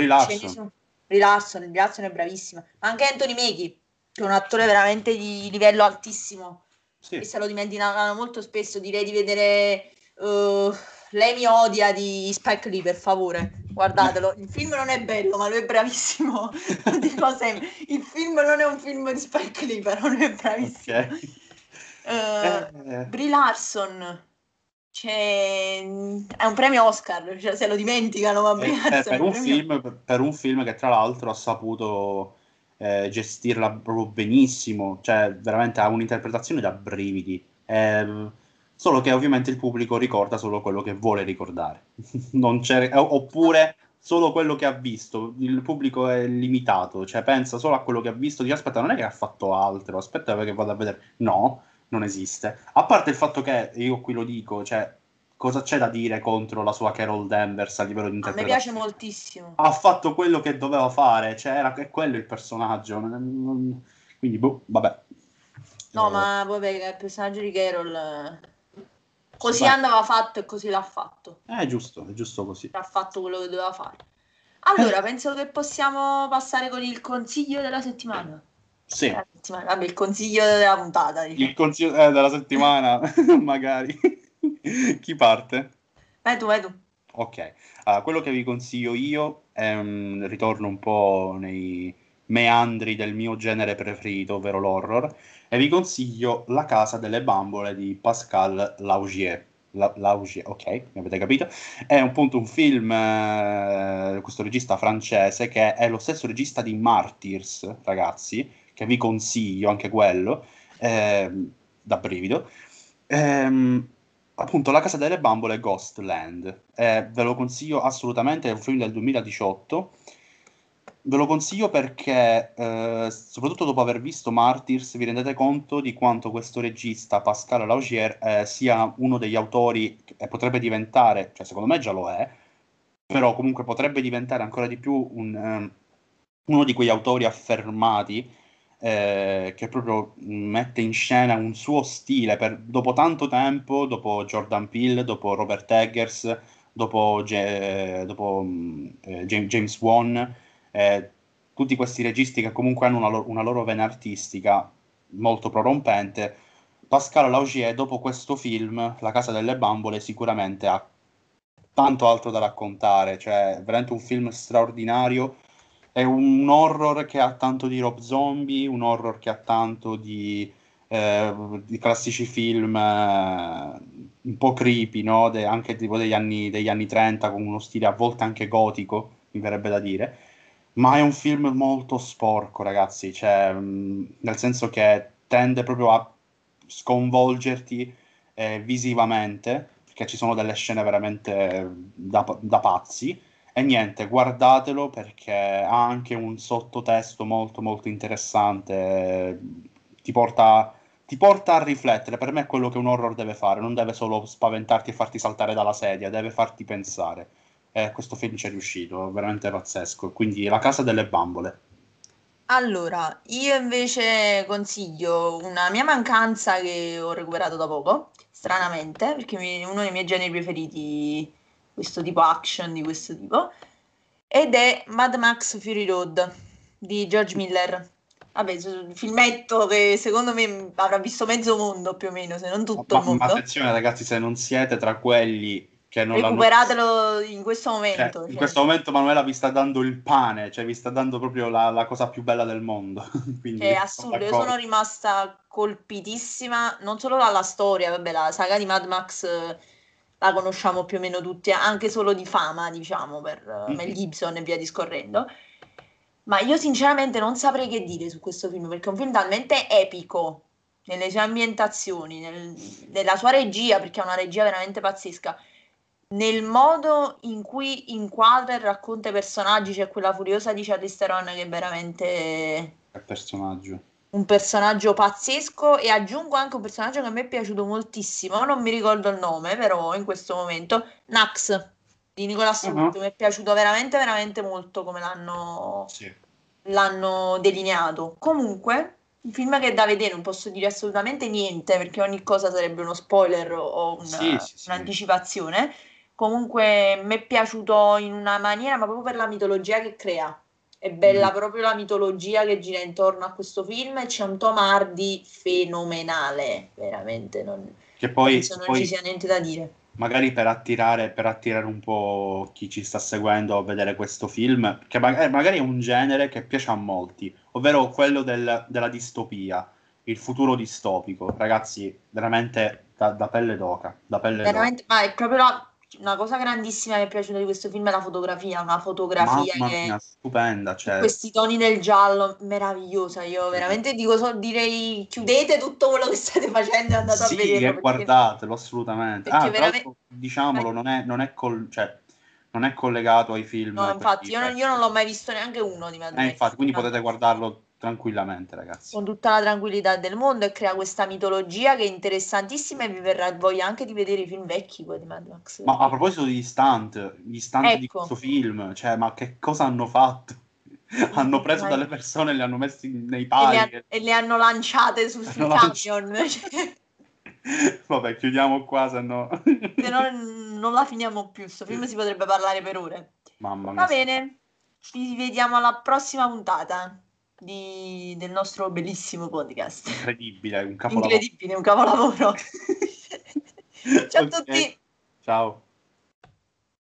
Larson. Brie Larson, è bravissima. Ma anche Anthony Mackie, che è un attore veramente di livello altissimo. Sì. E se lo dimenticano molto spesso, direi di vedere... Uh, lei mi odia di Spike Lee, per favore. Guardatelo, il film non è bello, ma lui è bravissimo. [laughs] Dico sempre, il film non è un film di Spike Lee, però lui è bravissimo. Okay. Uh, eh. Brie Larson c'è... è un premio Oscar, cioè se lo dimenticano, ma Brie eh, Larson [laughs] per, un film, per un film che tra l'altro ha saputo eh, gestirla proprio benissimo, cioè veramente ha un'interpretazione da brividi. Eh, solo che ovviamente il pubblico ricorda solo quello che vuole ricordare, [laughs] oppure solo quello che ha visto, il pubblico è limitato, cioè pensa solo a quello che ha visto, dice aspetta non è che ha fatto altro, aspetta che vado a vedere, no, non esiste, a parte il fatto che, io qui lo dico, cioè cosa c'è da dire contro la sua Carol Danvers a livello di interpretazione? A me piace moltissimo. Ha fatto quello che doveva fare, cioè era, è quello il personaggio, quindi boh, vabbè. No, eh. ma vabbè, il personaggio di Carol Così Beh. andava fatto e così l'ha fatto. È giusto, è giusto così. Ha fatto quello che doveva fare. Allora, eh. penso che possiamo passare con il consiglio della settimana. Sì. Della settimana. Vabbè, il consiglio della puntata. Diciamo. Il consiglio eh, della settimana, [laughs] magari. [laughs] Chi parte? Vai tu, vai tu. Ok, uh, quello che vi consiglio io è un ritorno un po' nei, meandri del mio genere preferito, ovvero l'horror, e vi consiglio La casa delle bambole di Pascal Laugier. La, Laugier, ok, mi avete capito? È appunto un film, eh, questo regista francese, che è lo stesso regista di Martyrs, ragazzi, che vi consiglio anche quello, eh, da brivido. Ehm, appunto, La casa delle bambole Ghostland. Eh, ve lo consiglio assolutamente, è un film del 2018 Ve lo consiglio perché, eh, soprattutto dopo aver visto Martyrs, vi rendete conto di quanto questo regista, Pascal Laugier, eh, sia uno degli autori e potrebbe diventare, cioè secondo me già lo è, però comunque potrebbe diventare ancora di più un, um, uno di quegli autori affermati eh, che proprio mette in scena un suo stile per, dopo tanto tempo, dopo Jordan Peele, dopo Robert Eggers, dopo, Ge- dopo eh, James Wan eh, tutti questi registi che comunque hanno una, lo- una, loro vena artistica molto prorompente. Pascal Laugier, dopo questo film, La casa delle bambole, sicuramente ha tanto altro da raccontare, cioè veramente un film straordinario. È un horror che ha tanto di Rob Zombie, un horror che ha tanto di, eh, di classici film eh, un po' creepy, no? De- anche tipo degli anni, degli anni 30, con uno stile a volte anche gotico, mi verrebbe da dire ma è un film molto sporco, ragazzi, cioè, mh, nel senso che tende proprio a sconvolgerti eh, visivamente, perché ci sono delle scene veramente da, da, pazzi. E niente, guardatelo perché ha anche un sottotesto molto molto interessante, ti porta, ti porta a riflettere. Per me è quello che un horror deve fare, non deve solo spaventarti e farti saltare dalla sedia, deve farti pensare eh, questo film ci è riuscito, veramente pazzesco. Quindi La casa delle bambole. Allora, io invece consiglio una mia mancanza che ho recuperato da poco, stranamente, perché è uno dei miei generi preferiti, questo tipo action di questo tipo, ed è Mad Max Fury Road di George Miller. Vabbè, un filmetto che secondo me avrà visto mezzo mondo più o meno, se non tutto ma, il mondo. Ma attenzione ragazzi, se non siete tra quelli che non Recuperatelo in questo momento. Cioè, cioè. In questo momento Manuela vi sta dando il pane, cioè vi sta dando proprio la, la cosa più bella del mondo. [laughs] Quindi, è assurdo, io sono rimasta colpitissima non solo dalla storia, vabbè la saga di Mad Max la conosciamo più o meno tutti, anche solo di fama, diciamo, per mm-hmm. Mel Gibson e via discorrendo. Ma io sinceramente non saprei che dire su questo film, perché è un film talmente epico nelle sue ambientazioni, nel, nella sua regia, perché è una regia veramente pazzesca nel modo in cui inquadra e racconta i personaggi, c'è quella furiosa di Charlize Theron che è veramente è personaggio. Un personaggio pazzesco e aggiungo anche un personaggio che a me è piaciuto moltissimo, non mi ricordo il nome però in questo momento, Nax di Nicola Sult, uh-huh. mi è piaciuto veramente veramente molto come l'hanno, sì. l'hanno delineato. Comunque un film che è da vedere, non posso dire assolutamente niente perché ogni cosa sarebbe uno spoiler o una, sì, sì, un'anticipazione comunque mi è piaciuto in una maniera, ma proprio per la mitologia che crea. È bella mm. proprio la mitologia che gira intorno a questo film e c'è un Tom Hardy fenomenale, veramente. Non, che poi, penso non poi, ci sia niente da dire. Magari per attirare, per attirare un po' chi ci sta seguendo a vedere questo film, che magari, eh, magari è un genere che piace a molti, ovvero quello del, della distopia, il futuro distopico. Ragazzi, veramente da, da pelle d'oca. Da pelle veramente, d'oca. ma è proprio la una cosa grandissima che mi è piaciuta di questo film è la fotografia, una fotografia Mamma che mia, stupenda, cioè... questi toni del giallo, meravigliosa, io veramente dico, so, direi chiudete tutto quello che state facendo e andate sì, a vederlo. Sì, guardatelo assolutamente. Ah, veramente... diciamolo, non è, non, è col... cioè, non è collegato ai film. No, infatti, io non, io non, l'ho mai visto neanche uno di Mad Eh, infatti, quindi potete guardarlo tranquillamente, ragazzi. Con tutta la tranquillità del mondo e crea questa mitologia che è interessantissima e vi verrà voglia anche di vedere i film vecchi poi di Mad Max. Ma a proposito di stunt, gli stunt ecco. di questo film, cioè, ma che cosa hanno fatto? [laughs] hanno preso dalle persone e le hanno messi nei pali. E le, ha- e le hanno lanciate su, [laughs] sui camion. [laughs] Cioè. Vabbè, chiudiamo qua, se no... se no non la finiamo più, questo film si potrebbe parlare per ore. Mamma mia. Va bene, ci vediamo alla prossima puntata di, del nostro bellissimo podcast. Incredibile, un [laughs] capolavoro. Incredibile, un capolavoro. [laughs] Ciao okay. a tutti. Ciao.